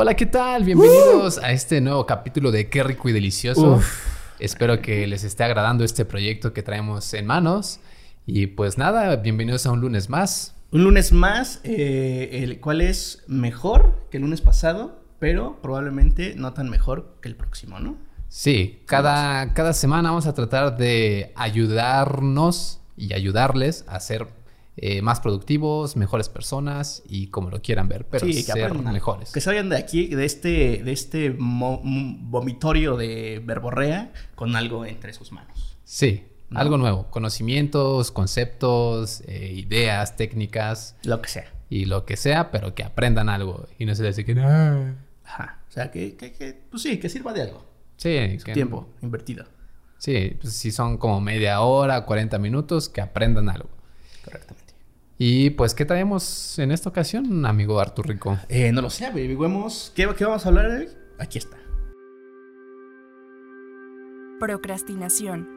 Hola, ¿qué tal? Bienvenidos a este nuevo capítulo de Qué rico y delicioso. Espero que les esté agradando este proyecto que traemos en manos. Y pues nada, bienvenidos a un lunes más. Un lunes más, eh, el cual es mejor que el lunes pasado, pero probablemente no tan mejor que el próximo, ¿no? Sí, cada, cada semana vamos a tratar de ayudarnos y ayudarles a ser eh, más productivos, mejores personas y como lo quieran ver, pero Sí, que ser aprendan. mejores. Que salgan de aquí, de este, de este vomitorio de verborrea con algo entre sus manos. Sí, ¿No? algo nuevo. Conocimientos, conceptos, eh, ideas, técnicas Lo que sea. y lo que sea, pero que aprendan algo y no se les diga. Ajá. O sea, que, que, que, pues sí, que sirva de algo. Sí, que- tiempo invertido. Sí, pues si son como media hora, 40 minutos, que aprendan algo. Correctamente. Y pues, ¿qué traemos en esta ocasión, amigo Artur Rico? Eh, no lo sé, averigüemos. ¿Qué, ¿Qué vamos a hablar hoy? Aquí está. Procrastinación.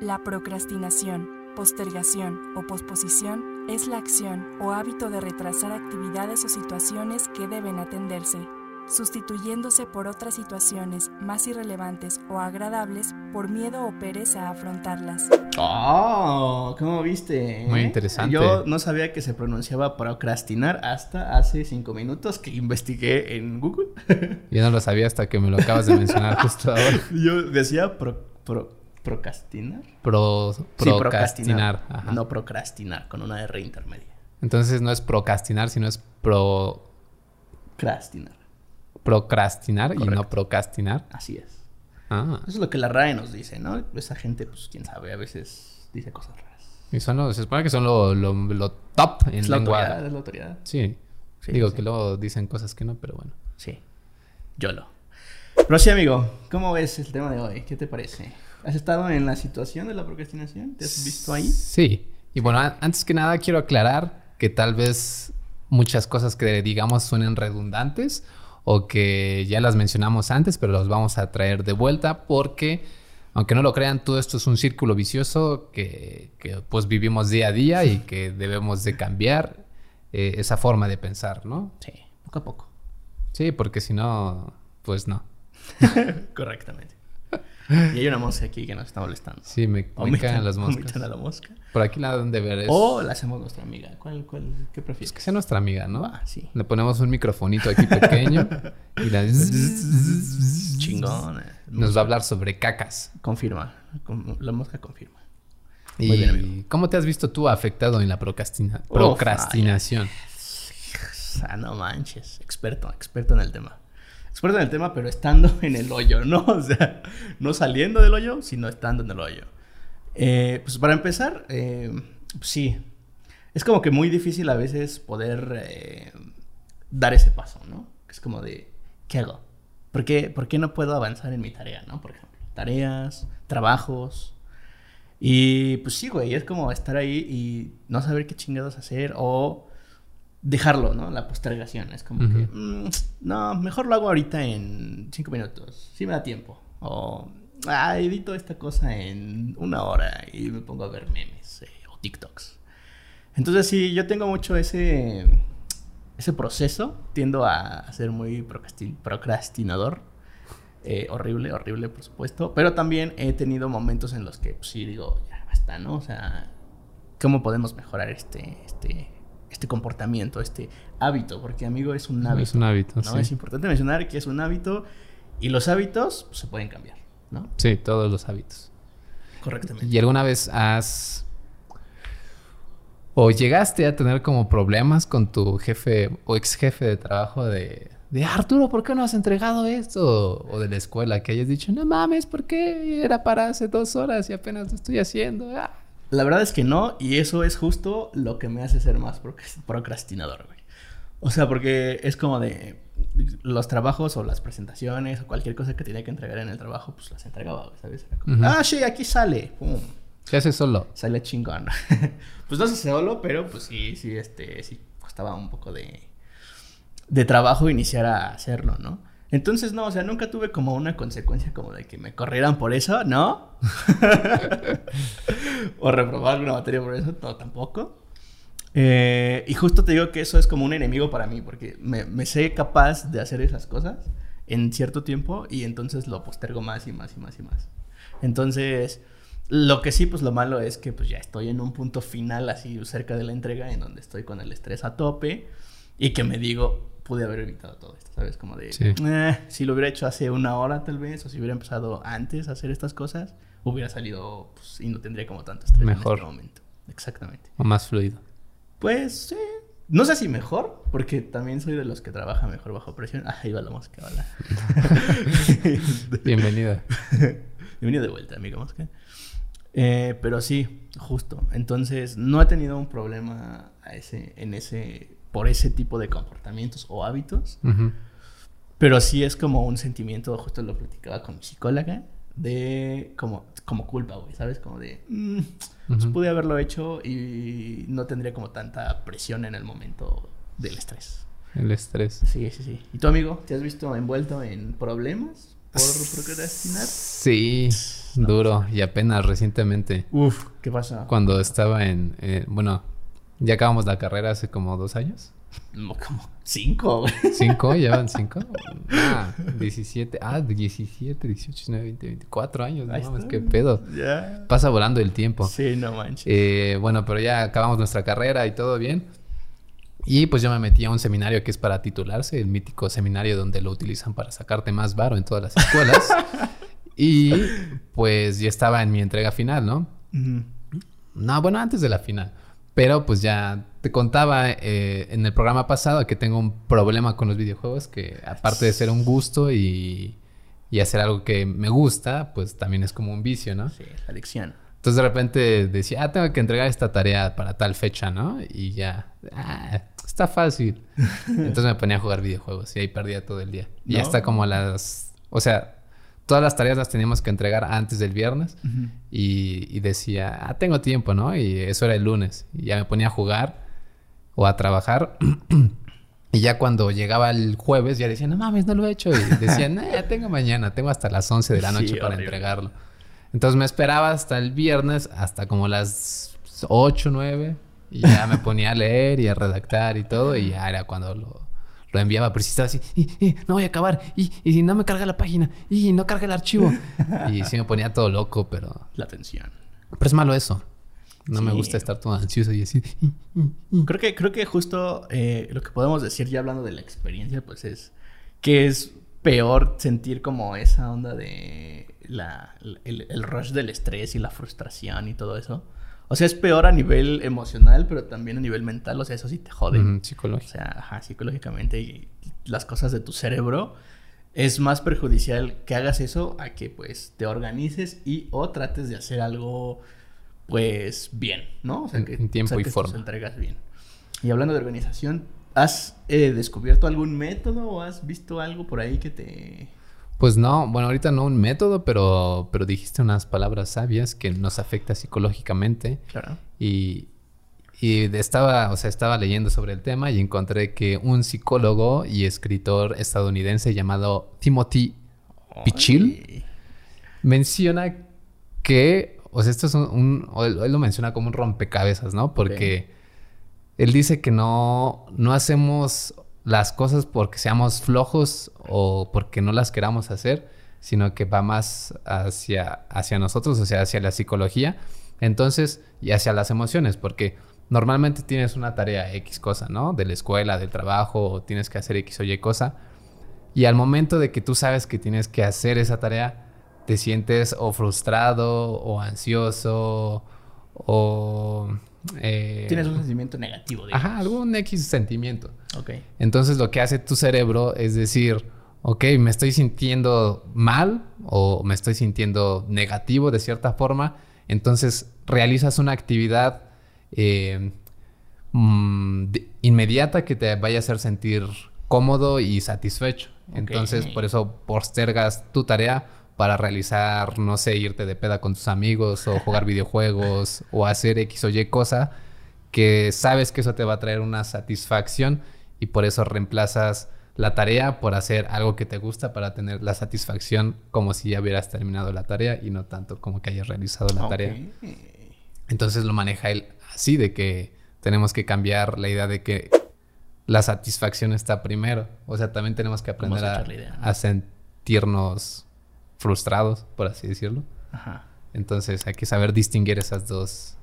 La procrastinación, postergación o posposición es la acción o hábito de retrasar actividades o situaciones que deben atenderse, sustituyéndose por otras situaciones más irrelevantes o agradables por miedo o pereza a afrontarlas. Oh, ¿cómo viste? eh? Muy interesante. Yo no sabía que se pronunciaba procrastinar hasta hace cinco minutos que investigué en Google. Yo no lo sabía hasta que me lo acabas de mencionar justo ahora. Yo decía pro, pro- procrastinar. Pro, Sí, procrastinar. Ajá. No procrastinar, con una R intermedia. Entonces no es procrastinar, sino es pro, Crastinar. Procrastinar y no Correcto. procrastinar. Así es. Ah, Eso es lo que la RAE nos dice, ¿no? Esa gente, pues quién sabe, a veces dice cosas raras. y son los, se supone que son lo, lo, lo top en Es la lengua. autoridad, es la autoridad. Sí. Sí, Digo sí. que luego dicen cosas que no, pero bueno. Sí. YOLO. Pero sí, amigo, ¿cómo ves el tema de hoy? ¿Qué te parece? ¿Has estado en la situación de la procrastinación? ¿Te has visto ahí? Sí. Y bueno, antes que nada quiero aclarar que tal vez muchas cosas que digamos suenen redundantes o que ya las mencionamos antes, pero los vamos a traer de vuelta porque, aunque no lo crean, todo esto es un círculo vicioso que, que, pues vivimos día a día y que debemos de cambiar eh, esa forma de pensar, ¿no? Sí, poco a poco. Sí, porque si no, pues no. Correctamente. Y hay una mosca aquí que nos está molestando. Sí, me, me caen las moscas. a la mosca. Por aquí la dan de ver es... O la hacemos nuestra amiga. ¿Cuál, cuál, qué Pues prefieres? que sea nuestra amiga, ¿no? Ah, sí. Le ponemos un microfonito aquí pequeño y la... Chingón. Nos va a hablar sobre cacas. Confirma. Con- La mosca confirma. ¿Y Muy bien, amigo. cómo te has visto tú afectado en la procrastina- procrastinación? Ah, no manches. Experto, experto en el tema. Experto en el tema, pero estando en el hoyo, ¿no? O sea, no saliendo del hoyo, sino estando en el hoyo. Eh, pues para empezar, eh, sí. Es como que muy difícil a veces poder eh, dar ese paso, ¿no? Es como de, ¿qué hago? ¿Por qué, ¿Por qué no puedo avanzar en mi tarea, no? Por ejemplo, tareas, trabajos. Y pues sí, güey, es como estar ahí y no saber qué chingados hacer o dejarlo, ¿no? La postergación. Es como que, Ujú. "Mm, no, mejor lo hago ahorita en cinco minutos. Sí me da tiempo. O, ah, edito esta cosa en una hora y me pongo a ver memes eh, o TikToks. Entonces sí, yo tengo mucho ese, ese proceso. Tiendo a ser muy procrasti- procrastinador. Eh, horrible, horrible, por supuesto. Pero también he tenido momentos en los que, pues, sí, digo, ya basta, ¿no? O sea, ¿cómo podemos mejorar este, este, este comportamiento, este hábito? Porque, amigo, es un hábito. Es un hábito, ¿no? sí. Es importante mencionar que es un hábito y los hábitos pues, se pueden cambiar, ¿no? Sí, todos los hábitos. Correctamente. ¿Y alguna vez has... o llegaste a tener como problemas con tu jefe o ex jefe de trabajo de... De Arturo, ¿por qué no has entregado esto? O de la escuela, que hayas dicho, no mames, ¿por qué? Era para hace dos horas y apenas lo estoy haciendo. Ah. La verdad es que no, y eso es justo lo que me hace ser más procras- procrastinador, güey. O sea, porque es como de los trabajos o las presentaciones o cualquier cosa que tenía que entregar en el trabajo, pues las entregaba, ¿sabes? Era como, ah, sí, aquí sale, pum, ¿Qué haces solo? sale chingón. pues no sé solo, pero pues sí, sí, este, sí costaba un poco de, de trabajo iniciar a hacerlo, ¿no? Entonces, no, o sea, nunca tuve como una consecuencia como de que me corrieran por eso, ¿no? o reprobar una materia por eso, no, tampoco. Eh, y justo te digo que eso es como un enemigo para mí, porque me, me, sé capaz de hacer esas cosas en cierto tiempo y entonces lo postergo más y más y más y más. Entonces, lo que sí, pues lo malo es que pues ya estoy en un punto final así cerca de la entrega en donde estoy con el estrés a tope y que me digo, pude haber evitado todo esto, ¿sabes? Como de, eh, si lo hubiera hecho hace una hora tal vez, o si hubiera empezado antes a hacer estas cosas, hubiera salido pues, y no tendría como tanto estrés Mejor. en este momento. Exactamente. O más fluido. Pues sí. No sé si mejor, porque también soy de los que trabaja mejor bajo presión. Ah, ahí va la mosca, hola. Bienvenida. Bienvenido de vuelta, amigo mosca. Eh, pero sí, justo. Entonces, no he tenido un problema a ese, en ese, por ese tipo de comportamientos o hábitos. Pero sí es como un sentimiento, justo lo platicaba con mi psicóloga, de como, como culpa, güey, ¿sabes? Como de, mm, pues pude haberlo hecho y no tendría como tanta presión en el momento del estrés. El estrés. Sí, sí, sí. ¿Y tu amigo? ¿Te has visto envuelto en problemas por procrastinar? Sí, duro. Y apenas recientemente. Uf, ¿qué pasa? Cuando estaba en... Eh, bueno, ya acabamos la carrera hace como dos años. No, como cinco. ¿Cinco? ¿Llevan cinco? Ah, 17. Ah, 17, 18, 19, 20, 24 años. No mames, qué pedo. Ya. Pasa volando el tiempo. Sí, no manches. Eh, bueno, pero ya acabamos nuestra carrera y todo bien. Y pues yo me metí a un seminario que es para titularse, el mítico seminario donde lo utilizan para sacarte más varo en todas las escuelas. y pues ya estaba en mi entrega final, ¿no? No, bueno, antes de la final. Pero pues ya te contaba eh, en el programa pasado que tengo un problema con los videojuegos, que aparte de ser un gusto y, y, hacer algo que me gusta, pues también es como un vicio, ¿no? Sí, adicción. Entonces de repente decía, ah, tengo que entregar esta tarea para tal fecha, ¿no? Y ya, ah, está fácil. Entonces me ponía a jugar videojuegos y ahí perdía todo el día. Y hasta como las, o sea, todas las tareas las teníamos que entregar antes del viernes y, decía, ah, tengo tiempo, ¿no? Y eso era el lunes. Y ya me ponía a jugar o a trabajar. y ya cuando llegaba el jueves ya decía, no mames, no lo he hecho. Y decía, no, ya tengo mañana, tengo hasta las 11 de la noche para entregarlo. Entonces me esperaba hasta el viernes, hasta como las 8, 9. Y ya me ponía a leer y a redactar y todo. Y ya era cuando lo, lo enviaba, pero si estaba así, y, no voy a acabar, y, y no me carga la página, y no carga el archivo. y sí me ponía todo loco, pero... La tensión. Pero es malo eso. No me gusta estar todo ansioso y así. Creo que, creo que justo eh, lo que podemos decir ya hablando de la experiencia, pues es que es peor sentir como esa onda de la, el, el rush del estrés y la frustración y todo eso o sea, es peor a nivel emocional, pero también a nivel mental. O sea, eso sí te jode. psicológico. O sea, ajá, psicológicamente y las cosas de tu cerebro. Es más perjudicial que hagas eso a que pues te organices y o trates de hacer algo pues bien, ¿no? O sea, que en tiempo y forma. entregas bien. Y hablando de organización, ¿has eh, descubierto algún método o has visto algo por ahí que te pues no, bueno, ahorita no un método, pero, pero dijiste unas palabras sabias que nos afecta psicológicamente. Claro. Y, y estaba, o sea, estaba leyendo sobre el tema y encontré que un psicólogo y escritor estadounidense llamado Timothy Pichil menciona que, o sea, esto es un, él, lo menciona como un rompecabezas, ¿no? Porque él dice que no, no hacemos las cosas porque seamos flojos o porque no las queramos hacer, sino que va más hacia, hacia nosotros, o sea, hacia la psicología, entonces, y hacia las emociones, porque normalmente tienes una tarea X cosa, ¿no? De la escuela, del trabajo, tienes que hacer X o Y cosa, y al momento de que tú sabes que tienes que hacer esa tarea, te sientes o frustrado o ansioso o eh, Tienes un sentimiento negativo. Digamos. Ajá, algún X sentimiento. Ok. Entonces lo que hace tu cerebro es decir, ok, me estoy sintiendo mal o me estoy sintiendo negativo de cierta forma. Entonces realizas una actividad eh, mm, inmediata que te vaya a hacer sentir cómodo y satisfecho. Entonces por eso postergas tu tarea para realizar, no sé, irte de peda con tus amigos o jugar videojuegos o hacer X o Y cosa que sabes que eso te va a traer una satisfacción y por eso reemplazas la tarea por hacer algo que te gusta para tener la satisfacción como si ya hubieras terminado la tarea y no tanto como que hayas realizado la tarea. Entonces lo maneja él así de que tenemos que cambiar la idea de que la satisfacción está primero. O sea, también tenemos que aprender a a sentirnos frustrados, por así decirlo. Ajá. Entonces hay que saber distinguir esas dos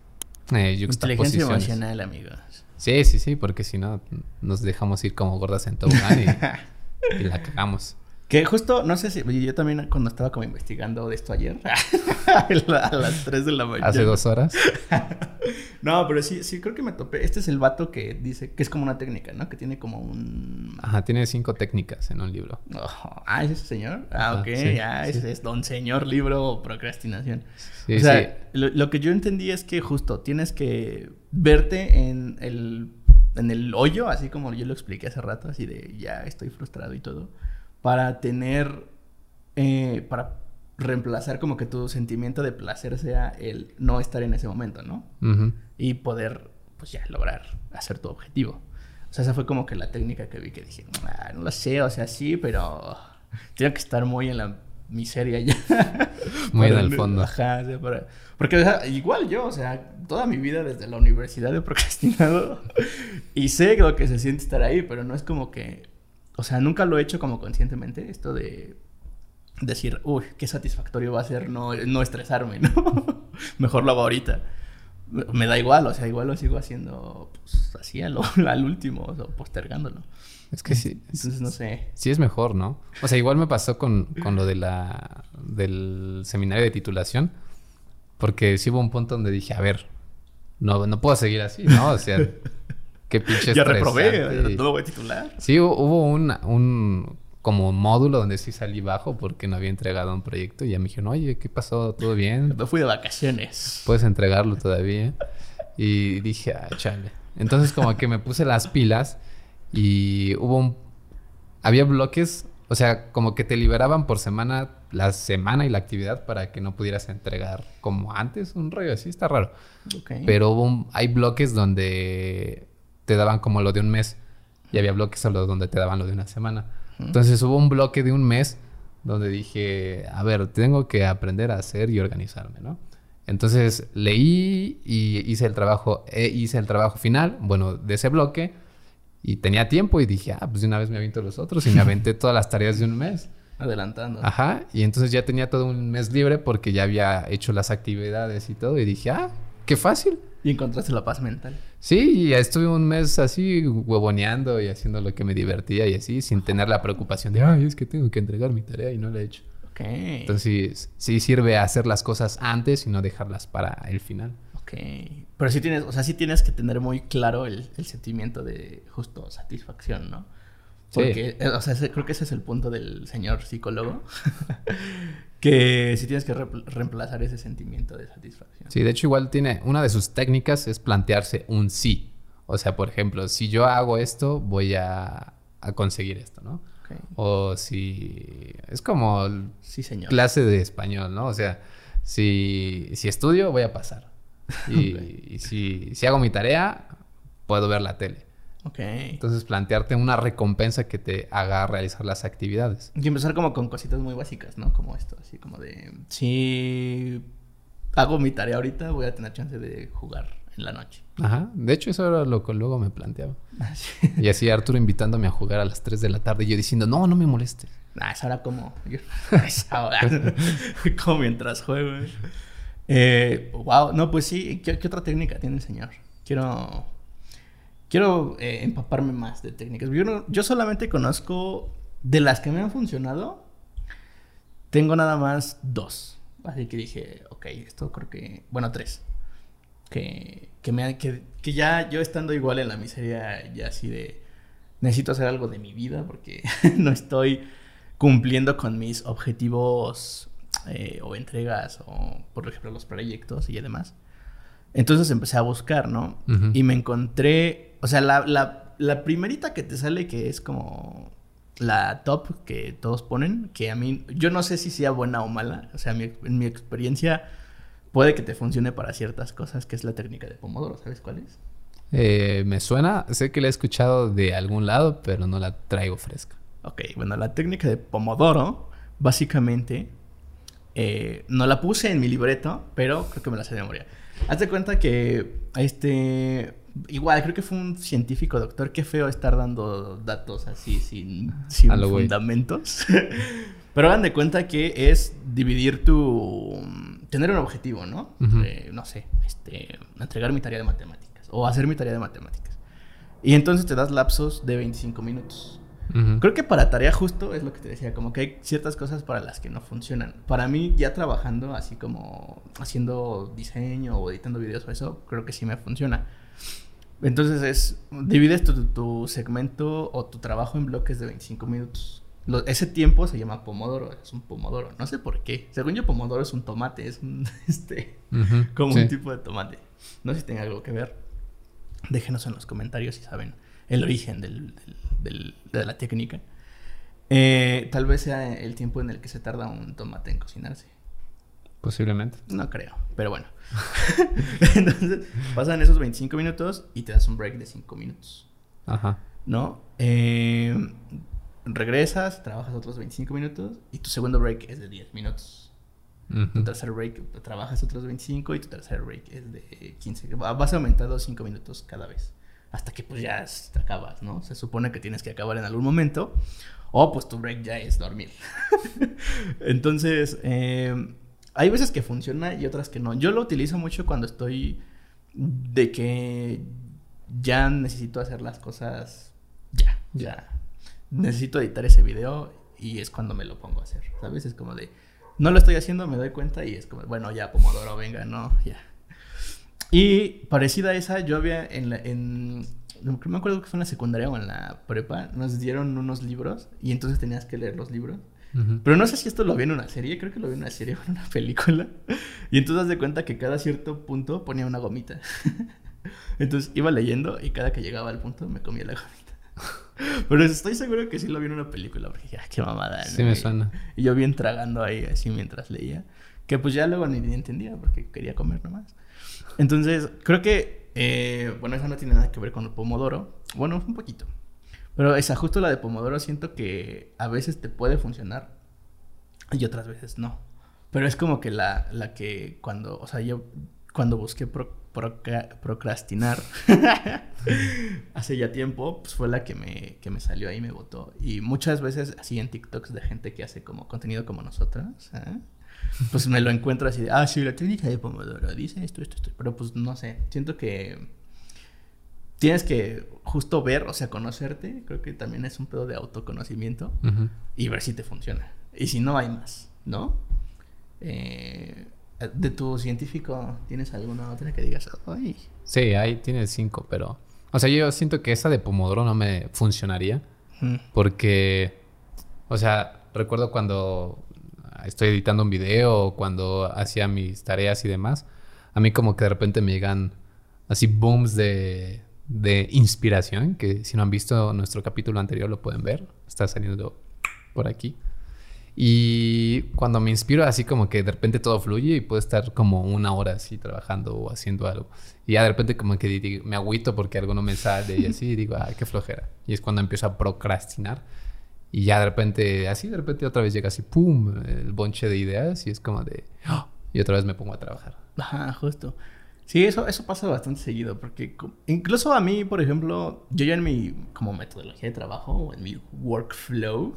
eh, Inteligencia emocional, amigos. Sí, sí, sí, porque si no nos dejamos ir como gordas en tobogán y, y la cagamos. Que justo, no sé si yo también cuando estaba como investigando de esto ayer, a las 3 de la mañana. Hace dos horas. No, pero sí, sí, creo que me topé. Este es el vato que dice que es como una técnica, ¿no? Que tiene como un... Ajá, tiene cinco técnicas en un libro. Oh, ah, ¿es ese señor? Ah, Ajá, ok, sí, ya, sí. ese es don señor libro procrastinación. Sí, o sea, lo, lo que yo entendí es que justo tienes que verte en el, en el hoyo, así como yo lo expliqué hace rato, así de ya estoy frustrado y todo, para tener, eh, para reemplazar como que tu sentimiento de placer sea el no estar en ese momento, ¿no? Ujú. Y poder, pues ya, lograr hacer tu objetivo. O sea, esa fue como que la técnica que vi que dije, "Ah, no lo sé, o sea, sí, pero tengo que estar muy en la miseria ya. Muy en el fondo. Ajá, o sea, para- Porque o sea, igual yo, o sea, toda mi vida desde la universidad he procrastinado y sé lo que se siente estar ahí, pero no es como que, o sea, nunca lo he hecho como conscientemente, esto de decir, uy, qué satisfactorio va a ser no, no estresarme, ¿no? Mejor lo hago ahorita. Me da igual, o sea, igual lo sigo haciendo pues, así al, al último, o sea, postergándolo. Es que sí. Entonces, no sé. Sí es mejor, ¿no? O sea, igual me pasó con, con lo de la del seminario de titulación. Porque sí hubo un punto donde dije, a ver, no, no puedo seguir así, ¿no? O sea, qué pinche Ya reprobé, no lo voy a titular. Sí, hu- hubo un, un como módulo donde sí salí bajo porque no había entregado un proyecto y ya me dijeron, oye, ¿qué pasó? ¿Todo bien? Me fui de vacaciones. puedes entregarlo todavía. Y dije, ah, chale. Entonces como que me puse las pilas y hubo un... Había bloques, o sea, como que te liberaban por semana la semana y la actividad para que no pudieras entregar como antes, un rollo así, está raro. Pero hubo un- hay bloques donde te daban como lo de un mes y había bloques donde te daban lo de una semana. Entonces hubo un bloque de un mes donde dije, a ver, tengo que aprender a hacer y organizarme, ¿no? Entonces leí y hice el trabajo, eh, hice el trabajo final, bueno, de ese bloque y tenía tiempo y dije, ah, pues de una vez me aviento los otros y me aventé todas las tareas de un mes. Adelantando. Ajá, y entonces ya tenía todo un mes libre porque ya había hecho las actividades y todo y dije, ah, qué fácil. Y encontraste la paz mental. Sí, y estuve un mes así huevoneando y haciendo lo que me divertía y así, sin tener la preocupación de, ay, es que tengo que entregar mi tarea y no la he hecho. Ok. Entonces, sí sirve hacer las cosas antes y no dejarlas para el final. Ok. Pero sí tienes, o sea, sí tienes que tener muy claro el, el sentimiento de justo satisfacción, ¿no? Porque, eh, o sea, creo que ese es el punto del señor psicólogo. que sí tienes que reemplazar ese sentimiento de satisfacción. Sí, de hecho, igual tiene, una de sus técnicas es plantearse un sí. O sea, por ejemplo, si yo hago esto, voy a, a conseguir esto, ¿no? O si... Es como Sí, señor. clase de español, ¿no? O sea, si, si estudio, voy a pasar. Y, y si, si hago mi tarea, puedo ver la tele. Ok. Entonces, plantearte una recompensa que te haga realizar las actividades. Y empezar como con cositas muy básicas, ¿no? Como esto, así como de... Si hago mi tarea ahorita, voy a tener chance de jugar en la noche. Ajá. De hecho, eso era lo que luego me planteaba. Así. Y así Arturo invitándome a jugar a las 3 de la tarde y yo diciendo, no, no me molestes. Nah, es ahora como. yo- es ahora. como mientras juego. Eh, wow, no, pues sí. ¿Qué, qué otra técnica tiene el señor? Quiero. Quiero eh, empaparme más de técnicas. Yo, no- yo solamente conozco. De las que me han funcionado, tengo nada más dos. Así que dije, ok, esto creo que. Bueno, tres. Que, que, me, que, que ya yo estando igual en la miseria, ya así de. Necesito hacer algo de mi vida porque no estoy cumpliendo con mis objetivos eh, o entregas o, por ejemplo, los proyectos y demás. Entonces empecé a buscar, ¿no? Y me encontré, o sea, la, la, la primerita que te sale que es como la top que todos ponen, que a mí, yo no sé si sea buena o mala, o sea, mi- en mi experiencia puede que te funcione para ciertas cosas, que es la técnica de Pomodoro, ¿sabes cuál es? Eh, me suena, sé que la he escuchado de algún lado, pero no la traigo fresca. Ok, bueno, la técnica de Pomodoro, básicamente, eh, no la puse en mi libreto, pero creo que me la sé de memoria. Hazte cuenta que este, igual, creo que fue un científico doctor. Qué feo estar dando datos así sin, sin A lo güey. fundamentos. Pero hagan de cuenta que es dividir tu... Tener un objetivo, ¿no? Ujú. Eh, no sé, este, entregar mi tarea de matemáticas o hacer mi tarea de matemáticas. Y entonces te das lapsos de 25 minutos. Ujú. Creo que para tarea justo es lo que te decía, como que hay ciertas cosas para las que no funcionan. Para mí, ya trabajando así como haciendo diseño o editando videos o eso, creo que sí me funciona. Entonces es, divides tu, tu segmento o tu trabajo en bloques de 25 minutos. Lo- ese tiempo se llama pomodoro, es un pomodoro, no sé por qué. Según yo, pomodoro es un tomate, es un, este, como Sí. un tipo de tomate. No sé si tenga algo que ver. Déjenos en los comentarios si saben el origen del- del- del- de la técnica. Eh, tal vez sea el tiempo en el que se tarda un tomate en cocinarse. Posiblemente. No creo, pero bueno. Entonces, pasan esos 25 minutos y te das un break de 5 minutos, Ajá. ¿no? Eh, regresas, trabajas otros 25 minutos y tu segundo break es de 10 minutos. Tu Ujú. tercer break trabajas otros 25 y tu tercer break es de 15. Va- Vas aumentando 5 minutos cada vez. Hasta que pues ya te acabas, ¿no? Se supone que tienes que acabar en algún momento. O pues tu break ya es dormir. Entonces, eh, hay veces que funciona y otras que no. Yo lo utilizo mucho cuando estoy de que ya necesito hacer las cosas ya. Ya. Necesito editar ese video y es cuando me lo pongo a hacer. ¿Sabes? Es como de no lo estoy haciendo, me doy cuenta y es como, bueno, ya Pomodoro, venga, no, ya. Y parecida a esa, yo había en la, en, no me acuerdo que fue en la secundaria o en la prepa, nos dieron unos libros y entonces tenías que leer los libros. Pero no sé si esto lo vi en una serie, creo que lo vi en una serie o en una película. Y entonces haz de cuenta que cada cierto punto ponía una gomita. Entonces iba leyendo y cada que llegaba al punto me comía la gomita. Pero estoy seguro que sí lo vi en una película, porque ya, qué mamada. Sí ¿no? me Y- suena. y yo bien tragando ahí así mientras leía. Que pues ya luego ni, ni entendía porque quería comer nomás. Entonces, creo que, eh, bueno, esa no tiene nada que ver con el Pomodoro. Bueno, un poquito. Pero esa, justo la de Pomodoro, siento que a veces te puede funcionar y otras veces no. Pero es como que la, la que cuando, o sea, yo cuando busqué pro- procrastinar hace ya tiempo, pues fue la que me, que me salió ahí me votó. Y muchas veces así en TikToks de gente que hace como contenido como nosotras, ¿eh? pues me lo encuentro así de, ah, sí, la técnica de Pomodoro dice esto, esto, esto. Pero pues no sé, siento que tienes que justo ver, o sea, conocerte, creo que también es un pedo de autoconocimiento y ver si te funciona. Y si no, hay más, ¿no? Eh, de tu científico, ¿tienes alguna otra que digas, ay, Sí, ahí tiene cinco, pero... O sea, yo siento que esa de Pomodoro no me funcionaría. Porque, o sea, recuerdo cuando estoy editando un video o cuando hacía mis tareas y demás, a mí como que de repente me llegan así booms de, de inspiración, que si no han visto nuestro capítulo anterior lo pueden ver, está saliendo por aquí. Y cuando me inspiro, así como que de repente todo fluye y puedo estar como una hora así trabajando o haciendo algo. Y ya de repente como que me agüito porque algo no me sale y así digo, ay, qué flojera. Y es cuando empiezo a procrastinar. Y ya de repente, así de repente otra vez llega así, ¡pum! El bonche de ideas y es como de... ¡ah! Y otra vez me pongo a trabajar. Ajá, justo. Sí, eso, eso pasa bastante seguido, porque incluso a mí, por ejemplo, yo ya en mi como metodología de trabajo o en mi workflow,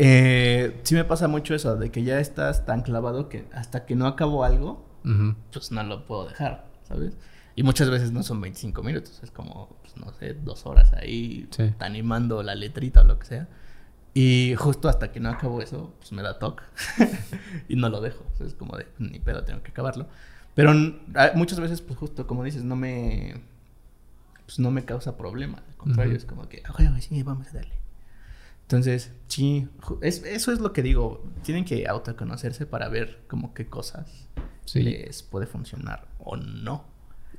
eh, sí me pasa mucho eso, de que ya estás tan clavado que hasta que no acabo algo, pues no lo puedo dejar, ¿sabes? Y muchas veces no son 25 minutos, es como, pues, no sé, dos horas ahí Sí. animando la letrita o lo que sea. Y justo hasta que no acabo eso, pues me da toque. y no lo dejo. Es como de, ni pedo, tengo que acabarlo. Pero muchas veces, pues justo como dices, no me... Pues no me causa problema. Al contrario, es como que, oye, sí, vamos a darle. Entonces, sí, es, eso es lo que digo. Tienen que autoconocerse para ver como qué cosas Sí. les puede funcionar o no.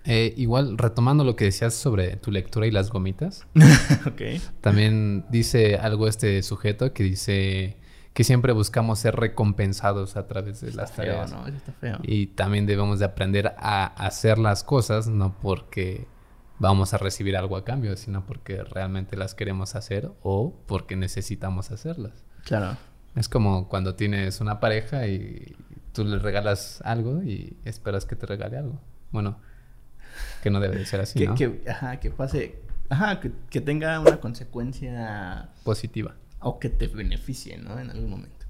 Eh, igual, retomando lo que decías sobre tu lectura y las gomitas, también dice algo este sujeto que dice que siempre buscamos ser recompensados a través de las Está feo, tareas. ¿no? Eso está feo. Y también debemos de aprender a hacer las cosas no porque vamos a recibir algo a cambio, sino porque realmente las queremos hacer o porque necesitamos hacerlas. Claro. Es como cuando tienes una pareja y tú le regalas algo y esperas que te regale algo. Bueno, Que no debe de ser así, que, ¿no? que- ajá, que pase, ajá, que, que tenga una consecuencia Positiva. O que te beneficie, ¿no? En algún momento.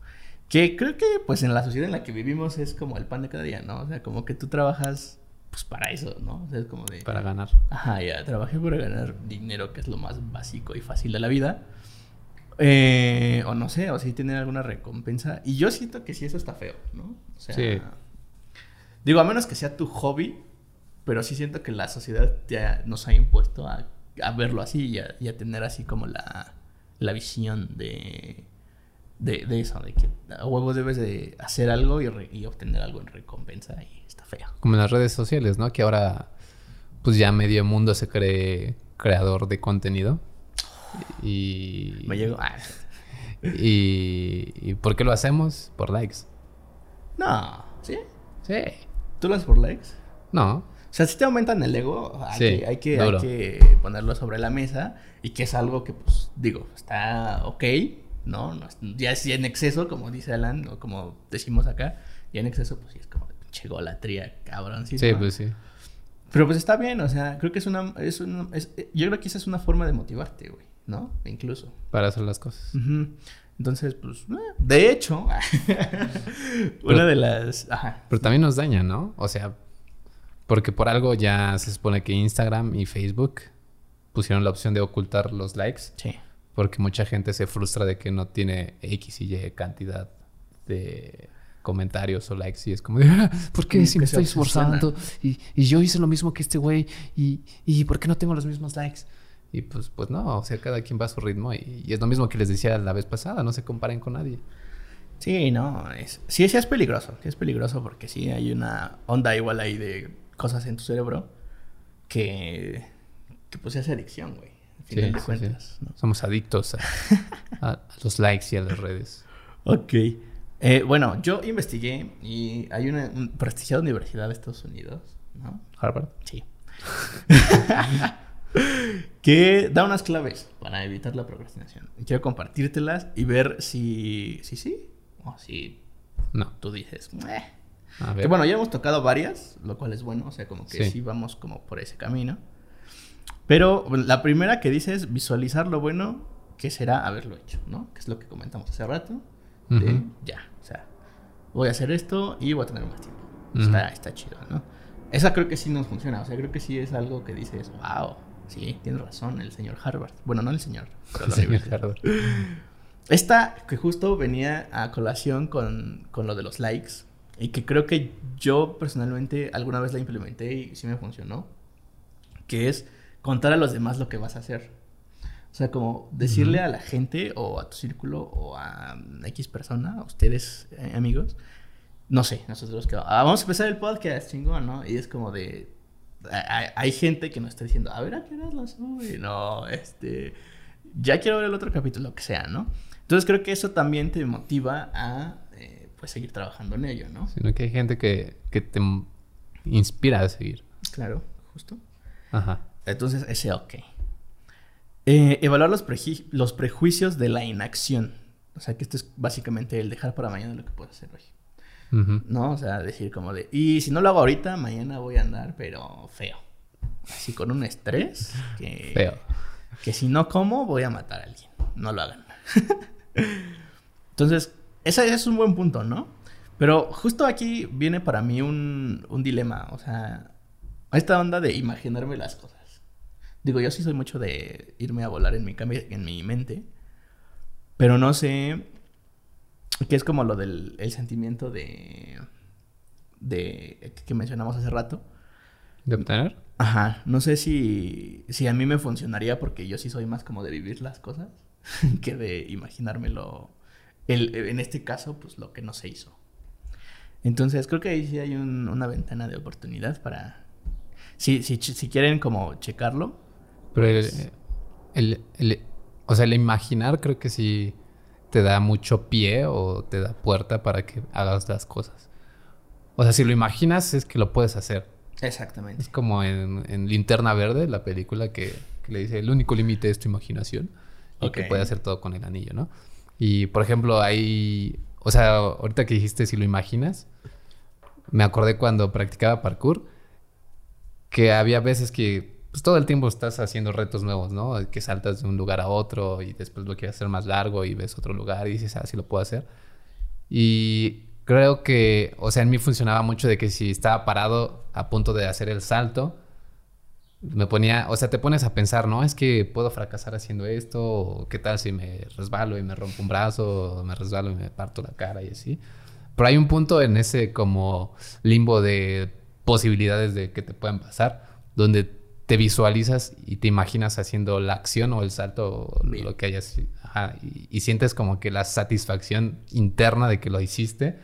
Que creo que, pues, en la sociedad en la que vivimos es como el pan de cada día, ¿no? O sea, como que tú trabajas, pues, para eso, ¿no? O sea, es como de... Para ganar. Ajá, ya, trabajé para ganar dinero, que es lo más básico y fácil de la vida. Eh, o no sé, o si tener alguna recompensa. Y yo siento que sí, eso está feo, ¿no? O sea, Sí. digo, a menos que sea tu hobby, pero sí siento que la sociedad ya nos ha impuesto a, a verlo así y a, y a tener así como la, la visión de, de, de eso, de que a huevo debes de hacer algo y, re- y obtener algo en recompensa y está feo. Como en las redes sociales, ¿no? Que ahora, pues ya medio mundo se cree creador de contenido. Y. Me llego... ah, Y, ¿Y por qué lo hacemos? Por likes. no, ¿sí? Sí. ¿Tú lo haces por likes? No. O sea, si te aumentan el ego, hay, Sí, que, hay, que, hay que ponerlo sobre la mesa y que es algo que, pues, digo, está ok, ¿no? no ya si en exceso, como dice Alan, o como decimos acá, ya en exceso, pues sí es como de pinche golatría, cabrón. Sí, pues sí. Pero pues está bien, o sea, creo que es una, es una, es- yo creo que esa es una forma de motivarte, güey, ¿no? Incluso. Para hacer las cosas. Ujú. Entonces, pues, eh, de hecho, una de las, ajá, Pero también nos daña, ¿no? O sea, porque por algo ya se supone que Instagram y Facebook pusieron la opción de ocultar los likes. sí. Porque mucha gente se frustra de que no tiene X y Y cantidad de comentarios o likes. Y es como de, "Ah, ¿por qué si me estoy esforzando? Y, y yo hice lo mismo que este güey. Y, ¿Y por qué no tengo los mismos likes? Y pues, pues no, o sea, cada quien va a su ritmo. Y, y es lo mismo que les decía la vez pasada, no se comparen con nadie. Sí, no, es, sí, sí es peligroso, sí es peligroso porque sí hay una onda igual ahí de cosas en tu cerebro que, que pues se hace adicción, güey, al Sí, de cuentas, sí. ¿no? Somos adictos a, los likes y a las redes. Ok. Eh, bueno, yo investigué y hay una un- prestigiada universidad de Estados Unidos, ¿no? Harvard. Sí. que da unas claves para evitar la procrastinación. Y Quiero compartírtelas y ver si si sí o si No. tú dices, "Meh". A ver. Que bueno, ya hemos tocado varias, lo cual es bueno, o sea, como que Sí. sí, vamos como por ese camino. Pero bueno, la primera que dice es visualizar lo bueno que será haberlo hecho, ¿no? Que es lo que comentamos hace rato. De Ujú. ya, o sea, voy a hacer esto y voy a tener más tiempo. Ujú. está, está chido, ¿no? Esa creo que sí nos funciona, o sea, creo que sí es algo que dices, wow, sí, tiene razón el señor Harvard. Bueno, no el señor, pero la universidad. Harvard. Esta que justo venía a colación con, con lo de los likes y que creo que yo personalmente alguna vez la implementé y sí me funcionó, que es contar a los demás lo que vas a hacer. O sea, como decirle Ujú. a la gente o a tu círculo o a X persona, a ustedes eh, amigos, no sé, nosotros que "Ah, vamos a empezar el podcast, chingón, ¿no? Y es como de hay, hay gente que nos está diciendo, a ver a qué horas lo sube, no, este, ya quiero ver el otro capítulo, lo que sea, ¿no? Entonces creo que eso también te motiva a, eh, pues, seguir trabajando en ello, ¿no? Sino que hay gente que, que te inspira a seguir. Claro, justo. Ajá. Entonces, ese ok. Eh, evaluar los, prejuicios de la inacción. O sea, que esto es básicamente el dejar para mañana lo que puedes hacer hoy. ¿No? O sea, decir como de, y si no lo hago ahorita, mañana voy a andar, pero feo. Así con un estrés que... Feo. que si no como voy a matar a alguien. No lo hagan. Entonces, ese es un buen punto, ¿no? Pero justo aquí viene para mí un, un dilema. O sea, esta onda de imaginarme las cosas. Digo, yo sí soy mucho de irme a volar en mi, en mi mente. Pero no sé. Que es como lo del el sentimiento de. de. que mencionamos hace rato. ¿De obtener? Ajá, no sé si, si a mí me funcionaría porque yo sí soy más como de vivir las cosas que de imaginármelo. El, en este caso, pues lo que no se hizo. Entonces, creo que ahí sí hay un- una ventana de oportunidad para... Si, si, si quieren como checarlo. Pero el, pues, el- el- o sea, el imaginar creo que sí te da mucho pie o te da puerta para que hagas las cosas. O sea, si lo imaginas es que lo puedes hacer. Exactamente. Es como en, en Linterna Verde, la película que, que le dice, el único límite es tu imaginación. Y que Ok. puede hacer todo con el anillo, ¿no? Y, por ejemplo, hay... O sea, ahorita que dijiste si lo imaginas, me acordé cuando practicaba parkour que había veces que pues todo el tiempo estás haciendo retos nuevos, ¿no? Que saltas de un lugar a otro y después lo quieres hacer más largo y ves otro lugar y dices, ah, sí lo puedo hacer. Y creo que, o sea, en mí funcionaba mucho de que si estaba parado a punto de hacer el salto, me ponía, o sea, te pones a pensar, ¿no? Es que puedo fracasar haciendo esto, o qué tal si me resbalo y me rompo un brazo, o me resbalo y me parto la cara y así. Pero hay un punto en ese como limbo de posibilidades de que te puedan pasar, donde te visualizas y te imaginas haciendo la acción o el salto o lo que hayas y, y, sientes como que la satisfacción interna de que lo hiciste.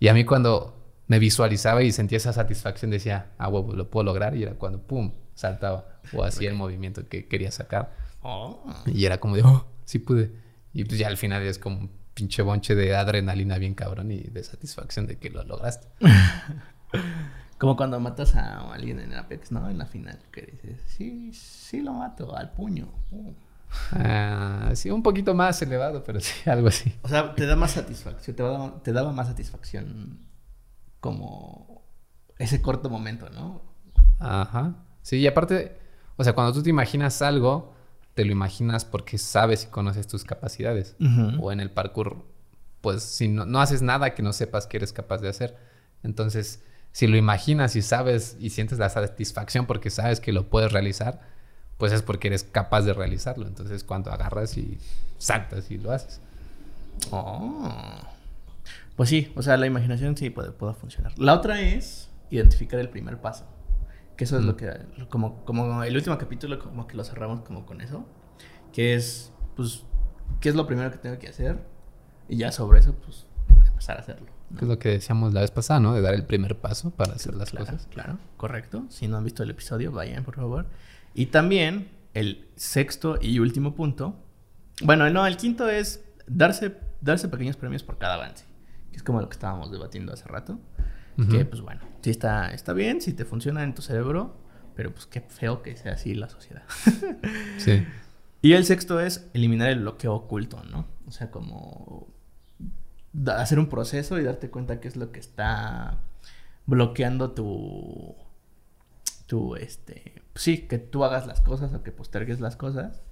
Y a mí cuando me visualizaba y sentía esa satisfacción decía, ah, huevo, lo puedo lograr y era cuando, ¡pum!, saltaba o hacía el movimiento que quería sacar. Oh. Y era como de, oh, sí pude. Y pues ya al final es como un pinche bonche de adrenalina bien cabrón y de satisfacción de que lo lograste. como cuando matas a alguien en Apex, ¿no? En la final, que dices, sí, sí lo mato, al puño. Ah, sí, un poquito más elevado, pero sí, algo así. O sea, te da más satisfacción, te, te daba más satisfacción como ese corto momento, ¿no? Ajá. Sí, y aparte, o sea, cuando tú te imaginas algo, te lo imaginas porque sabes y conoces tus capacidades. O en el parkour, pues si no, no, haces nada que no sepas que eres capaz de hacer. Entonces, si lo imaginas y sabes y sientes la satisfacción porque sabes que lo puedes realizar, pues es porque eres capaz de realizarlo. Entonces, cuando agarras y saltas y lo haces. Oh. Pues sí, o sea, la imaginación sí puede, puede funcionar. La otra es identificar el primer paso. Que eso es lo que, como, como el último capítulo, como que lo cerramos como con eso. Que es, pues, ¿qué es lo primero que tengo que hacer? Y ya sobre eso, pues, empezar a hacerlo. Que es lo que decíamos la vez pasada, ¿no? De dar el primer paso para hacer las cosas. Claro, correcto. Si no han visto el episodio, vayan, por favor. Y también el sexto y último punto. Bueno, no, el quinto es darse, darse pequeños premios por cada avance. Que es como lo que estábamos debatiendo hace rato. Que pues bueno, sí está, está bien, si te funciona en tu cerebro, pero pues qué feo que sea así la sociedad. sí. Y el sexto es eliminar el bloqueo oculto, ¿no? O sea, como hacer un proceso y darte cuenta qué es lo que está bloqueando tu tu este pues sí que tú hagas las cosas o que postergues las cosas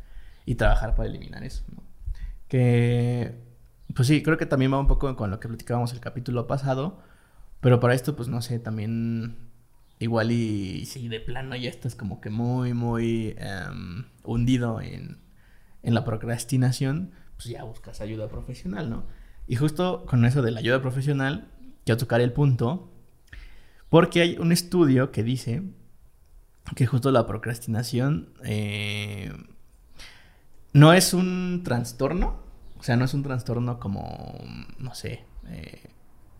y trabajar para eliminar eso ¿no? que pues sí creo que también va un poco con lo que platicábamos el capítulo pasado pero para esto, pues no sé, también igual y si de plano ya estás como que muy, muy em, hundido en, en la procrastinación, pues ya buscas ayuda profesional, ¿no? Y justo con eso de la ayuda profesional, quiero tocar el punto, porque hay un estudio que dice que justo la procrastinación eh, no es un trastorno, o sea, no es un trastorno como, no sé, eh,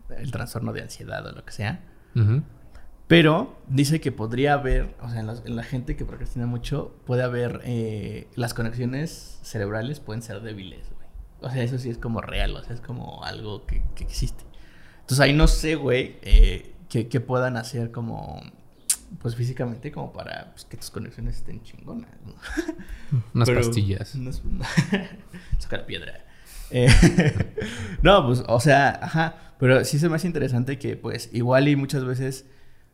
el trastorno de ansiedad o lo que sea. Pero dice que podría haber, o sea, en la, gente que procrastina mucho, puede haber, eh, las conexiones cerebrales pueden ser débiles. O sea, eso sí es como real, o sea, es como algo que, existe. Entonces ahí no sé, güey, eh, que, puedan hacer como, pues físicamente, como para pues, que tus conexiones estén chingonas. ¿no? Unas pastillas. sacar piedra. Eh, no, pues, o sea, ajá. Pero sí se me hace interesante que, pues, igual y muchas veces.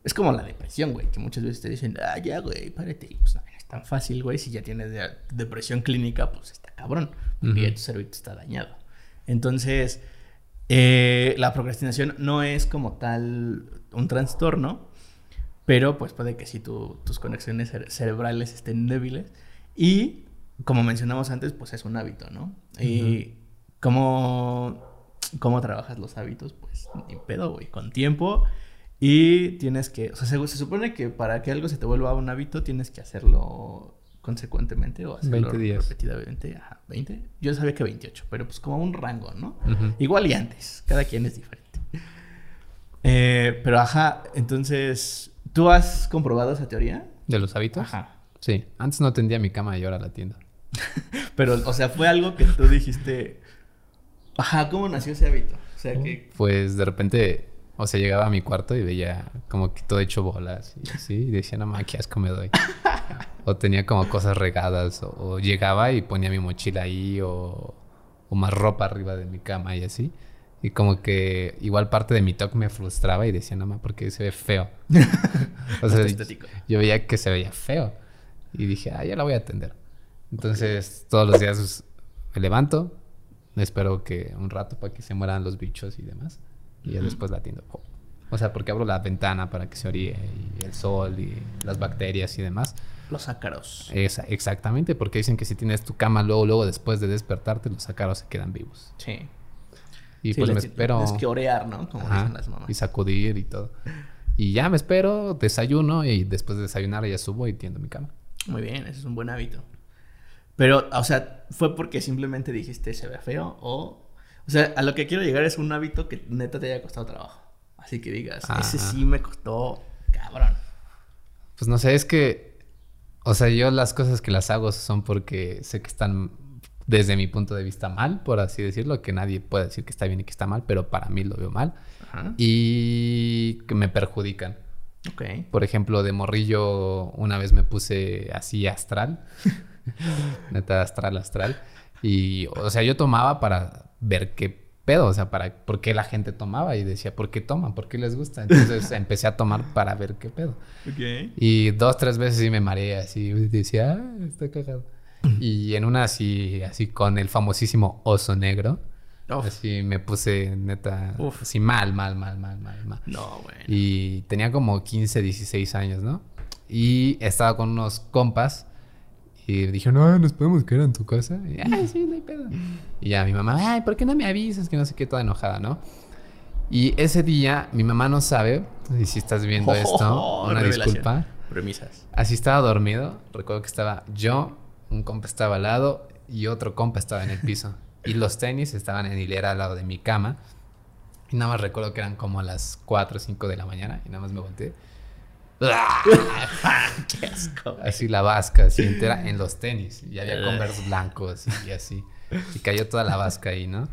Es como la depresión, güey, que muchas veces te dicen, ah, ya, güey, párate. Y pues no, es tan fácil, güey. Si ya tienes depresión clínica, pues está cabrón. Porque ya tu cerebro está dañado. Entonces, eh, la procrastinación no es como tal un trastorno, pero pues puede que si tus conexiones cerebrales estén débiles. Y como mencionamos antes, pues es un hábito, ¿no? Y como ¿Cómo trabajas los hábitos? Pues ni pedo, güey, con tiempo. Y tienes que, o sea, se, supone que para que algo se te vuelva un hábito tienes que hacerlo consecuentemente o hacerlo 20 días. repetidamente. Ajá, 20. Yo sabía que 28, pero pues como un rango, ¿no? Igual y antes, cada quien es diferente. Eh, pero ajá, entonces, ¿tú has comprobado esa teoría? ¿De los hábitos? Ajá. Sí, antes no tendía mi cama y ahora la tienda. pero, o sea, fue algo que tú dijiste, Ajá, ¿cómo nació ese hábito? O sea, que... Pues de repente, o sea, llegaba a mi cuarto y veía como que todo hecho bolas y así, y decía, no mames, qué asco me doy. o tenía como cosas regadas, o, llegaba y ponía mi mochila ahí, o, o, más ropa arriba de mi cama y así. Y como que igual parte de mi talk me frustraba y decía, no, ma, porque se ve feo. o sea, yo veía que se veía feo. Y dije, ah, ya la voy a atender. Entonces, todos los días me levanto, espero que un rato para que se mueran los bichos y demás. Y ya después la atiendo. O sea, porque abro la ventana para que se oríe y el sol y las bacterias y demás. Los ácaros. Esa, exactamente, porque dicen que si tienes tu cama luego, luego después de despertarte, los ácaros se quedan vivos. Sí. Y Sí, pues me espero. tienes que orear, ¿no? Como Ajá, dicen las mamás. y sacudir y todo. Y ya me espero, desayuno y después de desayunar ya subo y tiendo mi cama. Muy bien, ese es un buen hábito. Pero, o sea, ¿fue porque simplemente dijiste se ve feo? O, o sea, a lo que quiero llegar es un hábito que neta te haya costado trabajo. Así que digas, ese Ajá. sí me costó cabrón. Pues no sé, es que, o sea, yo las cosas que las hago son porque sé que están desde mi punto de vista mal, por así decirlo, que nadie puede decir que está bien y que está mal, pero para mí lo veo mal Ajá. y que me perjudican. Ok. Por ejemplo, de morrillo una vez me puse así astral. Neta, astral, astral. Y, o sea, yo tomaba para ver qué pedo, o sea, para por qué la gente tomaba y decía, ¿por qué toman? ¿Por qué les gusta? Entonces empecé a tomar para ver qué pedo. Ok. Y dos, tres veces sí me mareé así, y decía, ah, está cagado. Y en una así, así con el famosísimo oso negro, Uf. así me puse neta, Uf. así mal, mal, mal, mal, mal, mal. No, bueno. Y tenía como 15, 16 años, ¿no? Y estaba con unos compas y dije, no, nos podemos quedar en tu casa. Y, ay, sí, no hay pedo. Y ya mi mamá, ay, ¿por qué no me avisas? Que no sé qué, toda enojada, ¿no? Y ese día mi mamá no sabe, y si estás viendo esto, una Revelación. disculpa. Premisas. Así estaba dormido. Recuerdo que estaba yo, un compa estaba al lado y otro compa estaba en el piso. Y los tenis estaban en hilera al lado de mi cama. Y nada más recuerdo que eran como las 4 o 5 de la mañana y nada más me volteé. Qué asco. Así la vasca, así entera en los tenis. Y había Ugh. Converse blancos y así. Y cayó toda la vasca ahí, ¿no?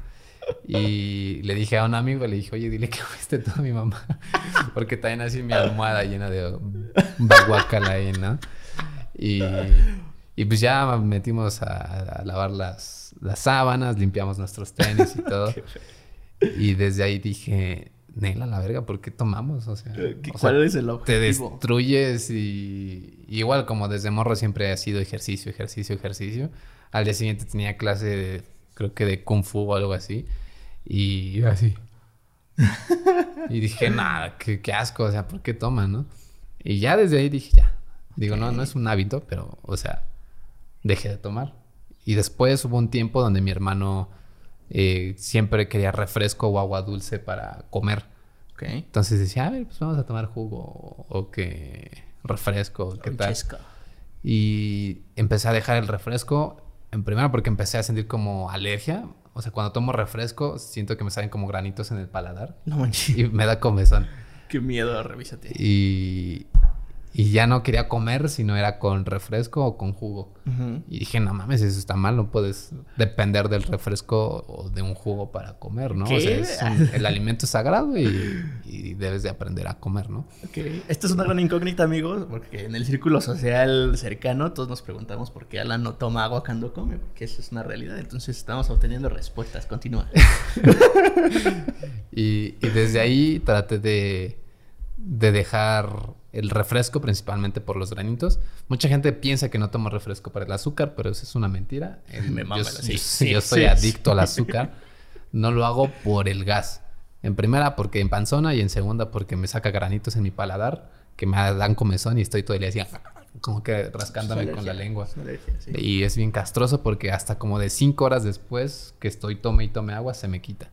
Y le dije a un amigo, le dije, oye, dile que fuiste tú a mi mamá. Porque también así mi almohada llena de baguacala ahí, ¿no? Y, y pues ya metimos a, a lavar las, las sábanas, limpiamos nuestros tenis y todo. Y desde ahí dije, Nela, la verga, ¿por qué tomamos? O sea, ¿Qué- o sea, ¿Cuál es el te objetivo? destruyes y y igual como desde morro siempre ha sido ejercicio, ejercicio, ejercicio. Al día siguiente tenía clase de, creo que de kung fu o algo así. Y yo así. y dije, nada, qué, qué asco, o sea, ¿por qué toman, no? Y ya desde ahí dije, ya. Digo, no, no es un hábito, pero, o sea, dejé de tomar. Y después hubo un tiempo donde mi hermano eh, siempre quería refresco o agua dulce para comer. Ok. Entonces decía, a ver, pues vamos a tomar jugo o, que refresco, ¿qué tal? Y empecé a dejar el refresco, en primera porque empecé a sentir como alergia. O sea, cuando tomo refresco, siento que me salen como granitos en el paladar No manches. y me da comezón. Qué miedo, revísate. Y, y ya no quería comer si no era con refresco o con jugo. Y dije, no mames, eso está mal, no puedes depender del refresco o de un jugo para comer, ¿no? O sea, ¿Qué? es un- el alimento es sagrado y, y debes de aprender a comer, ¿no? Ok. Esta es una gran incógnita, amigos, porque en el círculo social cercano todos nos preguntamos por qué Alan no toma agua cuando come, porque eso es una realidad. Entonces estamos obteniendo respuestas. Continúa. Y, y desde ahí traté de, de dejar el refresco, principalmente por los granitos. Mucha gente piensa que no tomo refresco para el azúcar, pero eso es una mentira. El- Me mama yo, yo- sí, yo soy sí, adicto sí. al azúcar. No lo hago por el gas. En primera, porque en panzona, y en segunda, porque me saca granitos en mi paladar que me dan comezón y estoy todo el día así, como que rascándome con la lengua. es alergia, sí. Y es bien castroso porque hasta como de cinco horas después que estoy tome y tome agua, se me quita.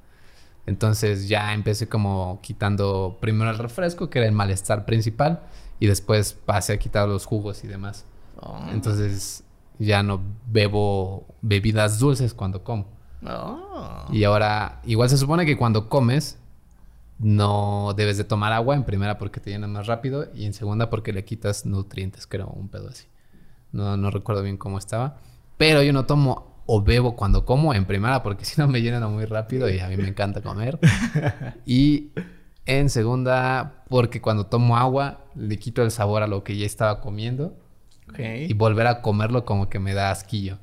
Entonces ya empecé como quitando primero el refresco, que era el malestar principal, y después pasé a quitar los jugos y demás. Oh. Entonces ya no bebo bebidas dulces cuando como. Oh. Y ahora, igual se supone que cuando comes, no debes de tomar agua, en primera porque te llena más rápido, y en segunda porque le quitas nutrientes, creo, un pedo así. No, no recuerdo bien cómo estaba. Pero yo no tomo o bebo cuando como, en primera porque si no me llenan muy rápido y a mí me encanta comer. y en segunda porque cuando tomo agua le quito el sabor a lo que ya estaba comiendo Ok. y volver a comerlo como que me da asquillo.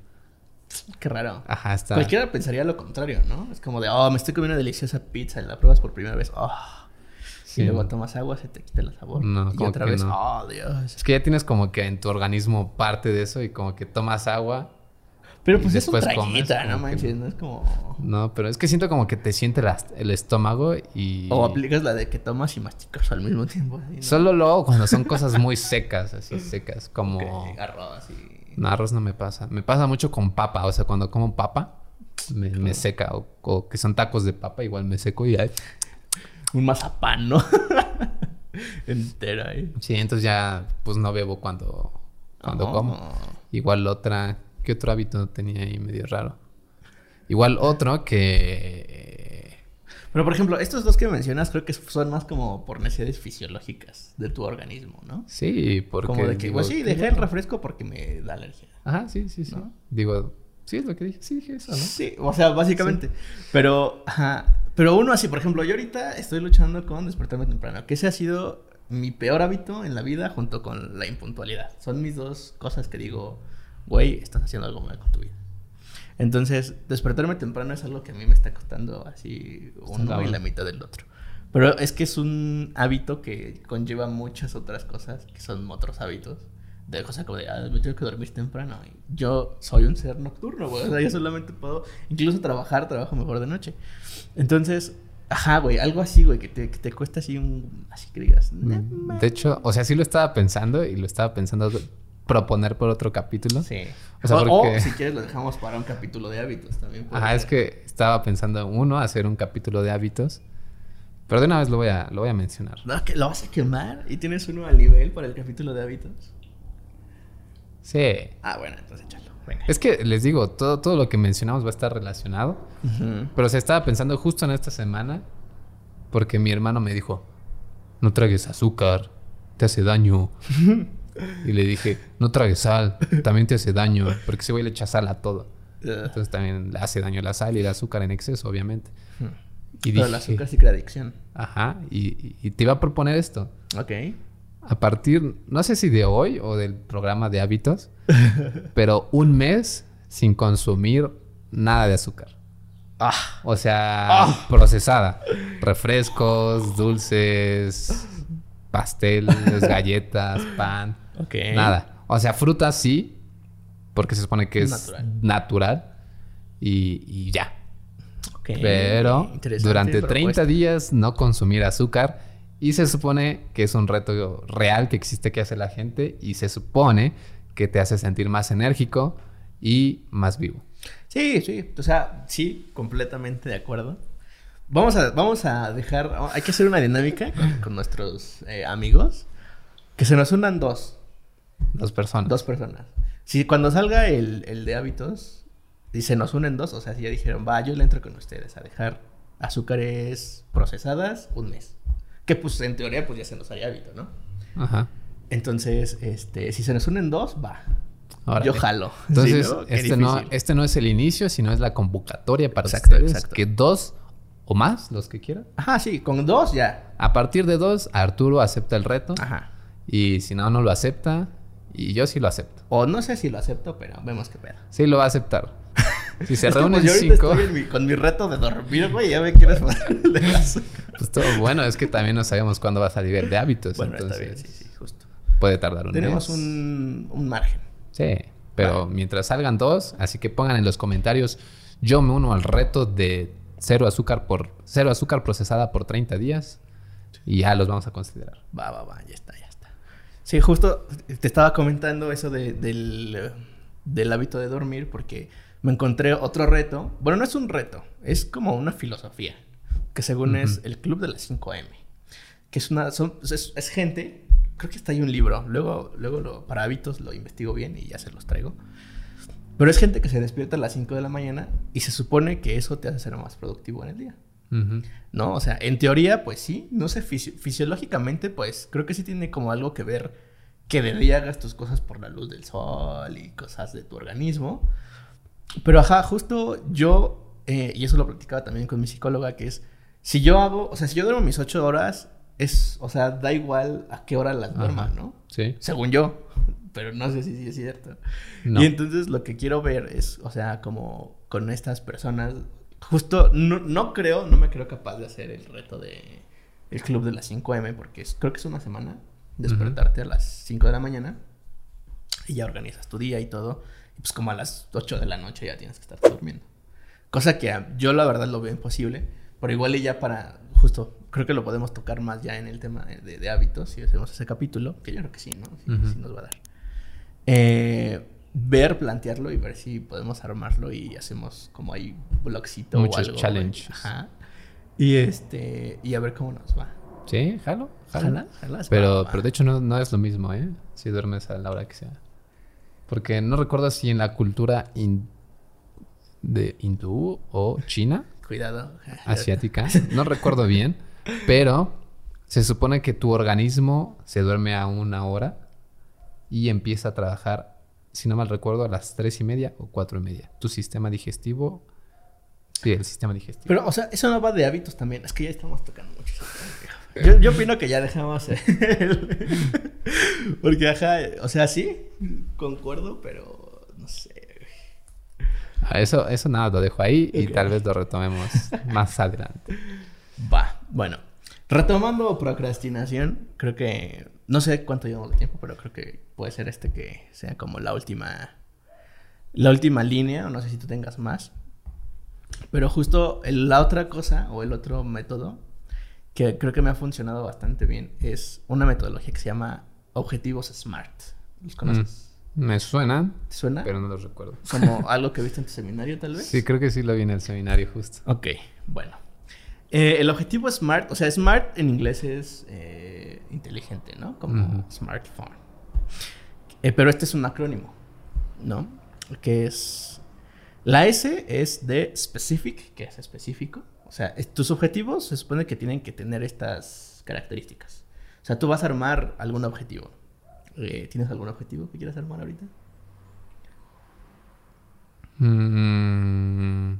Qué raro. Ajá, está. Cualquiera pensaría lo contrario, ¿no? Es como de, oh, me estoy comiendo una deliciosa pizza y la pruebas por primera vez. Oh. Sí. Y luego tomas agua, se te quita el sabor. No, y como otra que vez, no. oh, Dios. Es que ya tienes como que en tu organismo parte de eso y como que tomas agua. Pero pues es un comes, no que- manches, no es como... No, pero es que siento como que te siente el estómago y... O aplicas la de que tomas y masticas al mismo tiempo. Solo luego cuando son cosas muy secas, así secas, como... Arroz y... No, arroz no me pasa. Me pasa mucho con papa. O sea, cuando como papa, me, me seca. O, o que son tacos de papa, igual me seco y... ay. Un mazapán, ¿no? Entero ahí. Sí, entonces ya pues no bebo cuando, cuando Oh. como. Igual otra... ¿Qué otro hábito tenía ahí medio raro? Igual otro que... Pero por ejemplo, estos dos que mencionas creo que son más como por necesidades fisiológicas de tu organismo, ¿no? Sí, porque... como de que, digo, pues sí, ¿qué dejé el refresco porque me da alergia. Ajá, sí, sí, sí. ¿No? Digo, sí es lo que dije. Sí dije eso, ¿no? Sí, o sea, básicamente. Pero, ajá. Pero uno así, por ejemplo, yo ahorita estoy luchando con despertarme temprano. Que ese ha sido mi peor hábito en la vida junto con la impuntualidad. Son mis dos cosas que digo, güey, estás haciendo algo mal con tu vida. Entonces, despertarme temprano es algo que a mí me está costando así uno y la mitad del otro. Pero es que es un hábito que conlleva muchas otras cosas que son otros hábitos. De cosas como de, ah, me tengo que dormir temprano. Y yo soy un ser nocturno, güey. O sea, yo solamente puedo, incluso trabajar, trabajo mejor de noche. Entonces, ajá, güey, algo así, güey, que te, que te cuesta así un, así que digas, "Nah, Mm, De hecho, o sea, sí lo estaba pensando y lo estaba pensando proponer por otro capítulo. Sí. O sea, o, porque- o si quieres lo dejamos para un capítulo de hábitos también. Ajá, es que estaba pensando uno, hacer un capítulo de hábitos. Pero de una vez lo voy a, lo voy a mencionar. No, que lo vas a quemar y tienes uno al nivel para el capítulo de hábitos. Sí. Ah, bueno, entonces échalo. Venga. Es que les digo, todo, todo lo que mencionamos va a estar relacionado. Ujú. Pero se estaba pensando justo en esta semana. Porque mi hermano me dijo: No tragues azúcar, te hace daño. y le dije: No tragues sal, también te hace daño. Porque ese güey le echa sal a todo. Entonces también le hace daño la sal y el azúcar en exceso, obviamente. Y Pero dije, el azúcar sí crea adicción. ajá, y, y- te iba a proponer esto. Ok. A partir, no sé si de hoy o del programa de hábitos, pero un mes sin consumir nada de azúcar. Ah. O sea, procesada. Refrescos, dulces, pasteles, galletas, pan. Ok. Nada. O sea, fruta sí, porque se supone que es Natural. natural. y, y ya. Ok. Pero durante propuesta. 30 días no consumir azúcar. Y se supone que es un reto real que existe que hace la gente. Y se supone que te hace sentir más enérgico y más vivo. Sí, sí. O sea, sí, completamente de acuerdo. Vamos a, vamos a dejar. Hay que hacer una dinámica con, con nuestros eh, amigos. Que se nos unan dos. Dos personas. Dos personas. Si cuando salga el, el de hábitos y se nos unen dos, o sea, si ya dijeron, va, yo le entro con ustedes a dejar azúcares procesadas un mes. Que pues en teoría pues ya se nos haría hábito, ¿no? Ajá. Entonces, este, si se nos unen dos, va. Órale. Yo jalo. Entonces, Sí, ¿no? Qué este, no, este no es el inicio, sino es la convocatoria para Exacto, ustedes. exacto. Que dos o más, los que quieran. Ajá, sí, con dos ya. A partir de dos, Arturo acepta el reto. Ajá. Y si no, no lo acepta. Y yo sí lo acepto. O no sé si lo acepto, pero vemos qué pedo. Sí lo va a aceptar. Si se reúnen pues, cinco. estoy mi- con mi reto de dormir, güey, ya me quieres el azúcar. Pues todo bueno, es que también no sabemos cuándo va a el de hábitos. Bueno, entonces está bien, sí, sí, justo. puede tardar un Tenemos mes. un, un margen. Sí, pero mientras salgan dos, así que pongan en los comentarios, yo me uno al reto de cero azúcar por cero azúcar procesada por 30 días y ya los vamos a considerar. Va, va, va, ya está. Sí, justo te estaba comentando eso de- del, del hábito de dormir porque me encontré otro reto. Bueno, no es un reto, es como una filosofía. Que según es el Club de las 5M. Que es una. son- es, es gente. Creo que está ahí un libro. Luego, luego lo, para hábitos lo investigo bien y ya se los traigo. Pero es gente que se despierta a las 5 de la mañana y se supone que eso te hace ser más productivo en el día. ¿No? O sea, en teoría, pues sí. No sé, fisi- fisiológicamente, pues creo que sí tiene como algo que ver que de día hagas tus cosas por la luz del sol y cosas de tu organismo. Pero ajá, justo yo, eh, y eso lo platicaba también con mi psicóloga, que es, si yo hago, o sea, si yo duermo mis ocho horas, es, o sea, da igual a qué hora las duerma. ¿no? Sí. Según yo. pero no sé si es cierto. No. Y entonces lo que quiero ver es, o sea, como con estas personas, justo, no, no creo, no me creo capaz de hacer el reto de el club de las 5M, porque es- creo que es una semana, despertarte a las 5 de la mañana y ya organizas tu día y todo, y pues como a las 8 de la noche ya tienes que estar durmiendo. Cosa que yo la verdad lo veo imposible, pero igual y ya para, justo, creo que lo podemos tocar más ya en el tema de, de- de hábitos, si hacemos ese capítulo, que yo creo que sí, ¿no? Sí, sí nos va a dar. Eh, ver, plantearlo y ver si podemos armarlo y hacemos como ahí blogcito o Muchos algo. güey. challenges. Ajá. Y este, y a ver cómo nos va. Sí, jalo. jalo. Jala, Pero, va. pero de hecho no, no es lo mismo, ¿eh? Si duermes a la hora que sea. Porque no recuerdo si en la cultura hin- de hindú o china, Cuidado. asiática, no recuerdo bien, pero se supone que tu organismo se duerme a una hora y empieza a trabajar, si no mal recuerdo, a las tres y media o cuatro y media. Tu sistema digestivo, sí, el sistema digestivo. Pero, o sea, eso no va de hábitos también. Es que ya estamos tocando mucho. Yo, yo opino que ya dejamos el... Porque, ajá, o sea, sí, concuerdo, pero no sé. Ah, Eso, eso nada, lo dejo ahí y tal vez lo retomemos más adelante. Va, bueno. Retomando procrastinación, creo que... No sé cuánto llevamos de tiempo, pero creo que puede ser este que sea como la última... La última línea, o no sé si tú tengas más. Pero justo el- la otra cosa, o el otro método, que creo que me ha funcionado bastante bien, es una metodología que se llama Objetivos SMART. ¿Los conoces? Me suenan, ¿Te suena? Mm. pero no los recuerdo. Como algo que viste en tu seminario, tal vez. Sí, creo que sí lo vi en el seminario justo. Ok, bueno. Eh, el objetivo SMART, o sea, SMART en inglés es eh, inteligente, ¿no? Como smartphone. Eh, pero este es un acrónimo, ¿no? Que es... La S es de specific, que es específico. O sea, tus objetivos se supone que tienen que tener estas características. O sea, tú vas a armar algún objetivo. ¿Tienes algún objetivo que quieras armar ahorita? Mm,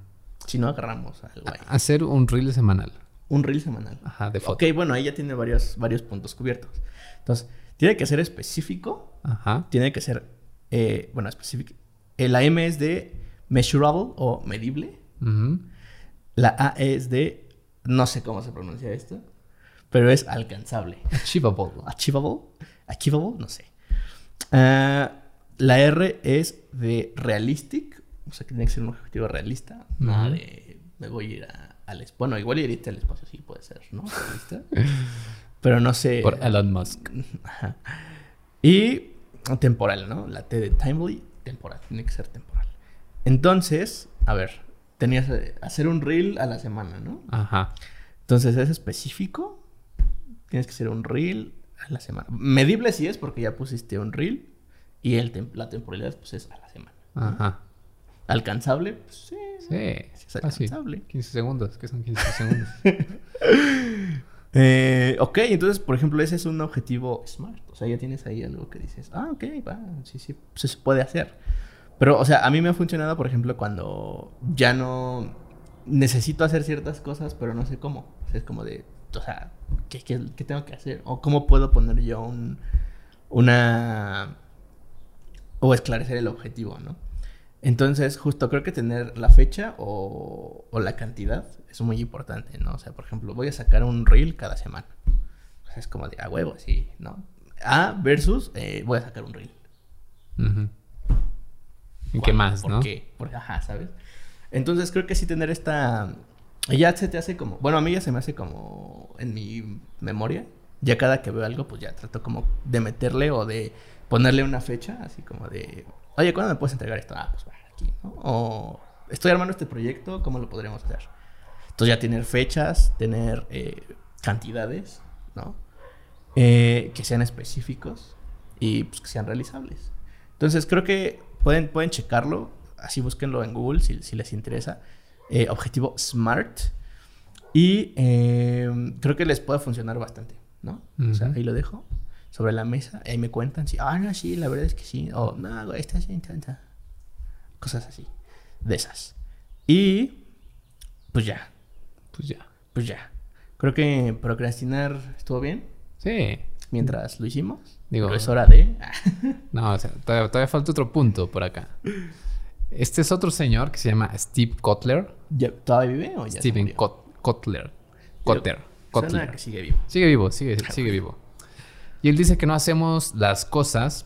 Si no, agarramos algo ahí. hacer un reel semanal. Un reel semanal. Ajá, de foto. Ok, bueno, ahí ya tiene varios, varios puntos cubiertos. Entonces, tiene que ser específico, Ajá. tiene que ser, eh, bueno, específico. Eh, la M es de measurable o medible. Ujú. La A es de, no sé cómo se pronuncia esto, pero es alcanzable. Achievable. Achievable, achievable, no sé. Ah, la R es de realistic, o sea que tiene que ser un objetivo realista. Nada de me voy a ir a- al espacio. Bueno, igual irte al espacio sí puede ser, ¿no? Realista. Pero no sé. Por Elon Musk. Ajá. Y temporal, ¿no? La T de timely, temporal. Tiene que ser temporal. Entonces, a ver, tenías que hacer un reel a la semana, ¿no? Ajá. Entonces, ¿es específico? Tienes que hacer un reel a la semana. Medible sí es porque ya pusiste un reel. Y el tem- la temporalidad, pues, es a la semana. Ajá. ¿Alcanzable? Pues sí. Sí. Sí, es fácil. alcanzable. 15 segundos. ¿Qué son 15 segundos? Eh, ok, entonces, por ejemplo, ese es un objetivo SMART. O sea, ya tienes ahí algo que dices, ah, ok, va, sí, sí, sí se puede hacer. Pero, o sea, a mí me ha funcionado, por ejemplo, cuando ya no necesito hacer ciertas cosas, pero no sé cómo. O sea, es como de, o sea, ¿qué, qué, qué tengo que hacer? O cómo puedo poner yo un, una... o esclarecer el objetivo, ¿no? Entonces, justo creo que tener la fecha o, o la cantidad es muy importante, ¿no? O sea, por ejemplo, voy a sacar un reel cada semana. O sea, es como de a huevo, sí, ¿no? A versus eh, voy a sacar un reel. ¿Y qué más, ¿Por no? qué? Porque, ajá, ¿sabes? Entonces creo que sí tener esta... Ya se te hace como... Bueno, a mí ya se me hace como en mi memoria. Ya cada que veo algo, pues ya trato como de meterle o de ponerle una fecha, así como de... Oye, ¿cuándo me puedes entregar esto? Ah, pues va, aquí, ¿no? O estoy armando este proyecto, ¿cómo lo podríamos hacer? Entonces ya tener fechas, tener eh, cantidades, ¿no? Eh, que sean específicos y pues que sean realizables. Entonces creo que pueden, pueden checarlo, así búsquenlo en Google si, si les interesa. Eh, objetivo SMART. Y eh, creo que les puede funcionar bastante, ¿no? O sea, ahí lo dejo sobre la mesa. Ahí me cuentan si, ah, no, sí, la verdad es que sí. O, no, güey, estás intenta. Cosas así. De esas. Y, pues ya, Pues ya. pues ya. Creo que procrastinar estuvo bien. Sí. mientras lo hicimos. Digo- Pero es hora de... No, o sea, todavía, todavía falta otro punto por acá. Este es otro señor que se llama Steve Kotler. ¿Ya- ¿Todavía vive o ya Steven? Kot- Kotler. Kotler. Kotler. que sigue vivo. Sigue vivo, sigue, sigue vivo. Y él dice que no hacemos las cosas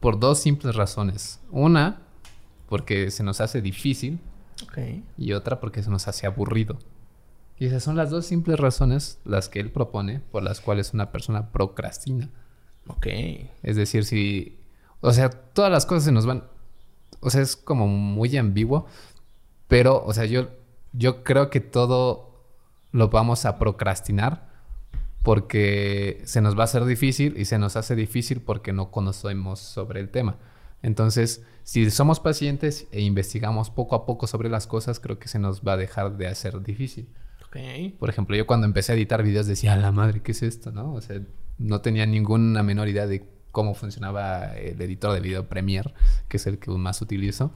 por dos simples razones. Una, porque se nos hace difícil y otra porque se nos hace aburrido. Y esas son las dos simples razones las que él propone por las cuales una persona procrastina. Ok. Es decir, si... O sea, todas las cosas se nos van... O sea, es como muy ambiguo. Pero, o sea, yo, yo creo que todo lo vamos a procrastinar porque se nos va a hacer difícil y se nos hace difícil porque no conocemos sobre el tema. Entonces, si somos pacientes e investigamos poco a poco sobre las cosas, creo que se nos va a dejar de hacer difícil. Ok. Por ejemplo, yo cuando empecé a editar videos decía, a la madre, ¿qué es esto? ¿No? O sea, no tenía ninguna menor idea de cómo funcionaba el editor de video Premiere, que es el que más utilizo.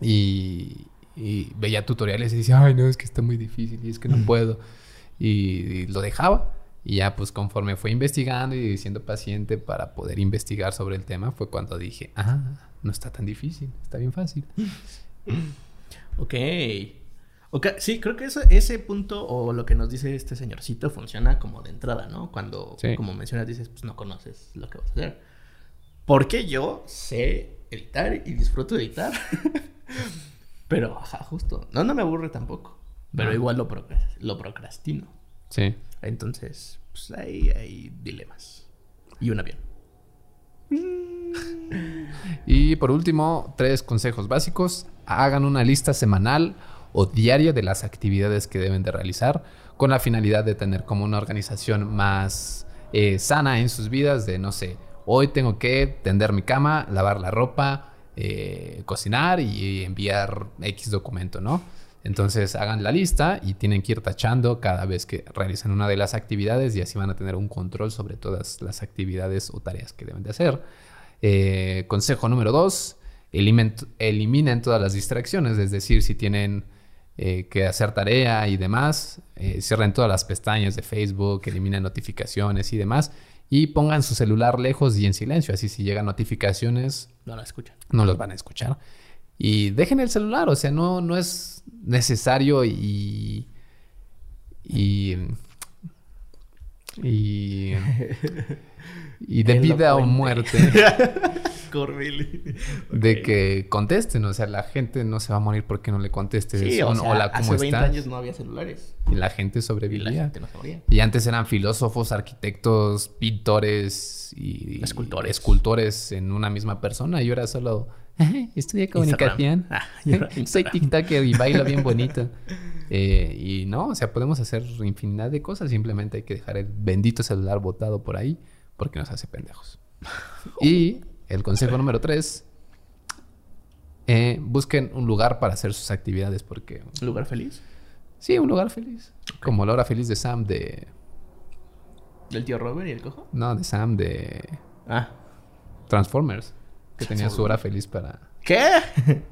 Y, y veía tutoriales y decía, ay, no, es que está muy difícil y es que no puedo. Y, y lo dejaba. Y ya, pues conforme fue investigando y siendo paciente para poder investigar sobre el tema, fue cuando dije, ah, no está tan difícil, está bien fácil. Ok. Ok, sí, creo que eso- ese punto o lo que nos dice este señorcito funciona como de entrada, ¿no? Cuando, Sí. como mencionas, dices, pues no conoces lo que vas a hacer. Porque yo sé editar y disfruto de editar. Pero, ajá, justo. No, no me aburre tampoco. Pero No. igual lo, procras- lo procrastino. Sí. Entonces, pues ahí hay dilemas. Y un avión. Y por último, tres consejos básicos. Hagan una lista semanal o diaria de las actividades que deben de realizar con la finalidad de tener como una organización más eh, sana en sus vidas de, no sé, hoy tengo que tender mi cama, lavar la ropa, eh, cocinar y enviar X documento, ¿no? Entonces hagan la lista y tienen que ir tachando cada vez que realizan una de las actividades y así van a tener un control sobre todas las actividades o tareas que deben de hacer. Eh, consejo número dos, elimen, eliminen todas las distracciones, es decir, si tienen eh, que hacer tarea y demás, eh, cierren todas las pestañas de Facebook, eliminen notificaciones y demás, y pongan su celular lejos y en silencio, así si llegan notificaciones No la escuchan. no los van a escuchar. Y dejen el celular, o sea, no, no es necesario y. Y. Y. Y de vida o muerte de que contesten. O sea, la gente no se va a morir porque no le contestes. Sí, o un sea, hola, ¿cómo hace 20 estás? años no había celulares. Y la gente Y sobrevivía. la gente no sabía. Y antes eran filósofos, arquitectos, pintores y Escultores. escultores en una misma persona. Y ahora solo "Ay, estudié comunicación. Ah, Soy. TikToker y bailo bien bonito. Eh, y no, o sea, podemos hacer infinidad de cosas. Simplemente hay que dejar el bendito celular botado por ahí porque nos hace pendejos. Y el consejo número tres. eh, busquen un lugar para hacer sus actividades porque ¿Un lugar feliz? Sí, un lugar feliz. Como la hora feliz de Sam de. ¿Del tío Robert y el cojo? No, de Sam de Ah. Transformers. Que tenía su hora feliz para. ¿Qué?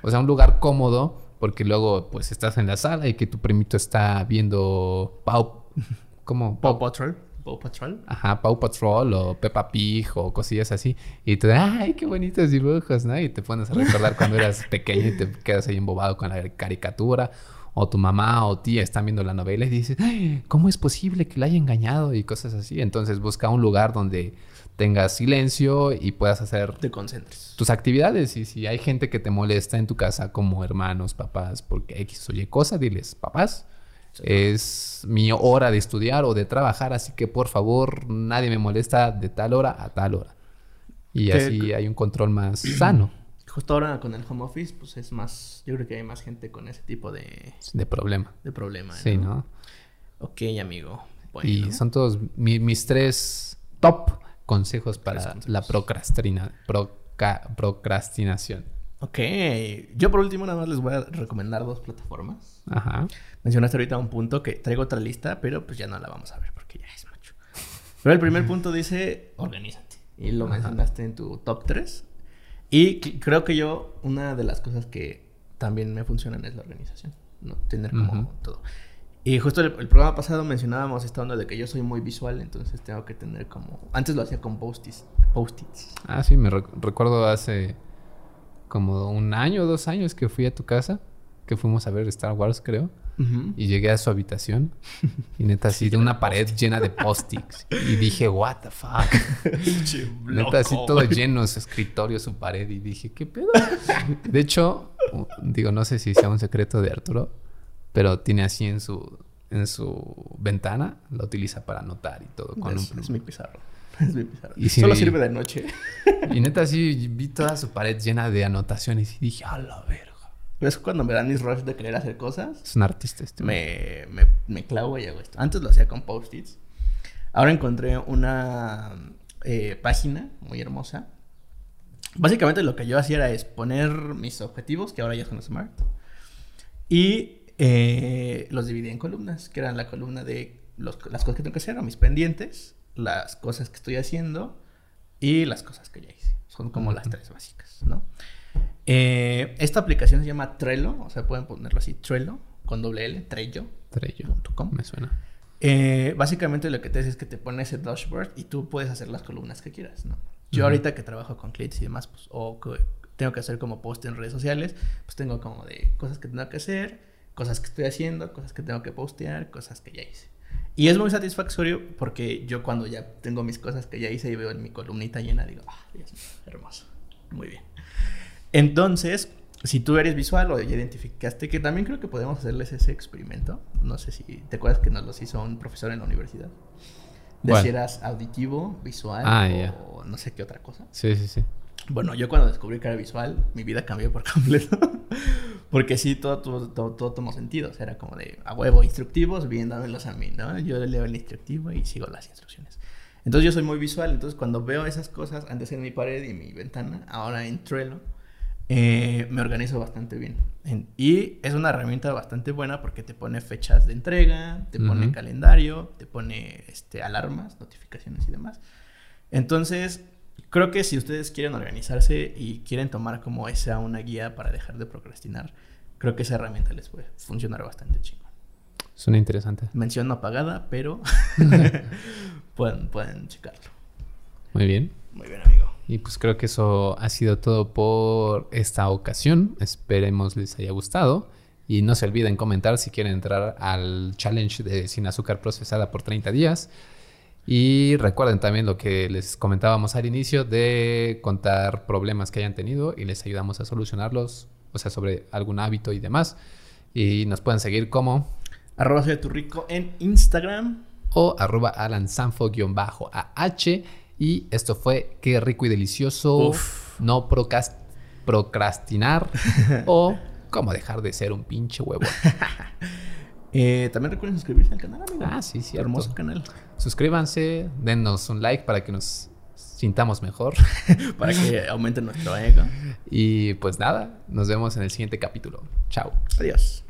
O sea, un lugar cómodo. Porque luego, pues, estás en la sala y que tu primito está viendo Pau. ¿Cómo? Paw Patrol. Paw Patrol. Ajá, Paw Patrol o Peppa Pig o cosillas así. Y tú, ay, qué bonitos dibujos, ¿no? Y te pones a recordar cuando eras pequeño y te quedas ahí embobado con la caricatura. O tu mamá o tía están viendo la novela y dices, ay, ¿cómo es posible que la haya engañado? Y cosas así. Entonces busca un lugar donde tengas silencio y puedas hacer Te concentres. tus actividades. Y si hay gente que te molesta en tu casa, como hermanos, papás, porque X o Y cosa, diles, papás, es mi hora de estudiar o de trabajar, así que por favor, nadie me molesta de tal hora a tal hora. Y ¿Qué- así hay un control más sano Justo ahora con el home office, pues es más. Yo creo que hay más gente con ese tipo de, de problema. de problema. Sí, ¿no? Ok, amigo. Bueno. Y son todos mi- mis tres top consejos para consejos. la procrastina, proca- procrastinación. Ok. Yo por último nada más les voy a recomendar dos plataformas. Ajá. Mencionaste ahorita un punto que traigo otra lista, pero pues ya no la vamos a ver porque ya es mucho. Pero el primer punto dice, organízate. Y lo Ajá. mencionaste en tu top 3. Y creo que yo, una de las cosas que también me funcionan es la organización. ¿no? Tener como Ujú. todo. Y justo el, el programa pasado mencionábamos esta onda de que yo soy muy visual, entonces tengo que tener como... Antes lo hacía con post-its. Post-its. Ah, sí, me rec- recuerdo hace como un año o dos años que fui a tu casa, que fuimos a ver Star Wars, creo. Y llegué a su habitación y neta así de una pared llena de post-its. Y dije, what the fuck. Neta así todo lleno, su escritorio, su pared. Y dije, ¿qué pedo? De hecho, digo, no sé si sea un secreto de Arturo, pero tiene así en su, en su ventana, la utiliza para anotar y todo con un es, plumón. es mi pizarro. Es mi pizarro. Y Solo vi- sirve de noche. Y neta así vi toda su pared llena de anotaciones y dije, a la verga. ¿Ves cuando me dan mis rush de querer hacer cosas? Es un artista este. me, me, me clavo y hago esto. Antes lo hacía con post-its. Ahora encontré una eh, página muy hermosa. Básicamente lo que yo hacía era es poner mis objetivos, que ahora ya son smart, y eh, los dividí en columnas, que eran la columna de los- las cosas que tengo que hacer, o mis pendientes, las cosas que estoy haciendo y las cosas que ya hice. Son como las Ujú. tres básicas, ¿no? Eh, esta aplicación se llama Trello, o sea, pueden ponerlo así, Trello, con doble L, Trello. Trello. punto com. Me suena. Eh, básicamente lo que te hace es que te pone ese dashboard y tú puedes hacer las columnas que quieras, ¿no? Yo Ujú. ahorita que trabajo con clientes y demás, pues, o que tengo que hacer como post en redes sociales, pues tengo como de cosas que tengo que hacer, cosas que estoy haciendo, cosas que tengo que postear, cosas que ya hice. Y es muy satisfactorio porque yo cuando ya tengo mis cosas que ya hice y veo en mi columnita llena, digo, ah, Dios mío, hermoso, muy bien. Entonces, si tú eres visual o ya identificaste, que también creo que podemos hacerles ese experimento. No sé si te acuerdas que nos los hizo un profesor en la universidad. De ¿Cuál? si eras auditivo, visual Ah, o no sé qué otra cosa. Sí, sí, sí. Bueno, yo cuando descubrí que era visual, mi vida cambió por completo. Porque sí, todo, todo, todo, todo tomó sentido. O sea, era como de a huevo, instructivos, bien, dámelos a mí, ¿no? Yo leo el instructivo y sigo las instrucciones. Entonces yo soy muy visual, entonces cuando veo esas cosas antes en mi pared y mi ventana, ahora en Trello, eh, me organizo bastante bien. En- y es una herramienta bastante buena porque te pone fechas de entrega, te pone calendario, te pone este, alarmas, notificaciones y demás. Entonces, creo que si ustedes quieren organizarse y quieren tomar como esa una guía para dejar de procrastinar, creo que esa herramienta les puede funcionar bastante chingón. Suena interesante. Mención no pagada, pero pueden, pueden checarlo. Muy bien. Muy bien, amigo. Y pues creo que eso ha sido todo por esta ocasión. Esperemos les haya gustado. Y no se olviden comentar si quieren entrar al challenge de sin azúcar procesada por 30 días. Y recuerden también lo que les comentábamos al inicio de contar problemas que hayan tenido y les ayudamos a solucionarlos, o sea, sobre algún hábito y demás. Y nos pueden seguir como Arroba soy tu rico en Instagram. o arroba alansanfo-ah. Y esto fue Qué rico y delicioso. Uf. No procrastinar o cómo dejar de ser un pinche huevo. Eh, también recuerden suscribirse al canal, amigo. Ah, sí, cierto. Hermoso canal. Suscríbanse, denos un like para que nos sintamos mejor. Para que aumente nuestro ego. Y pues nada, nos vemos en el siguiente capítulo. Chao. Adiós.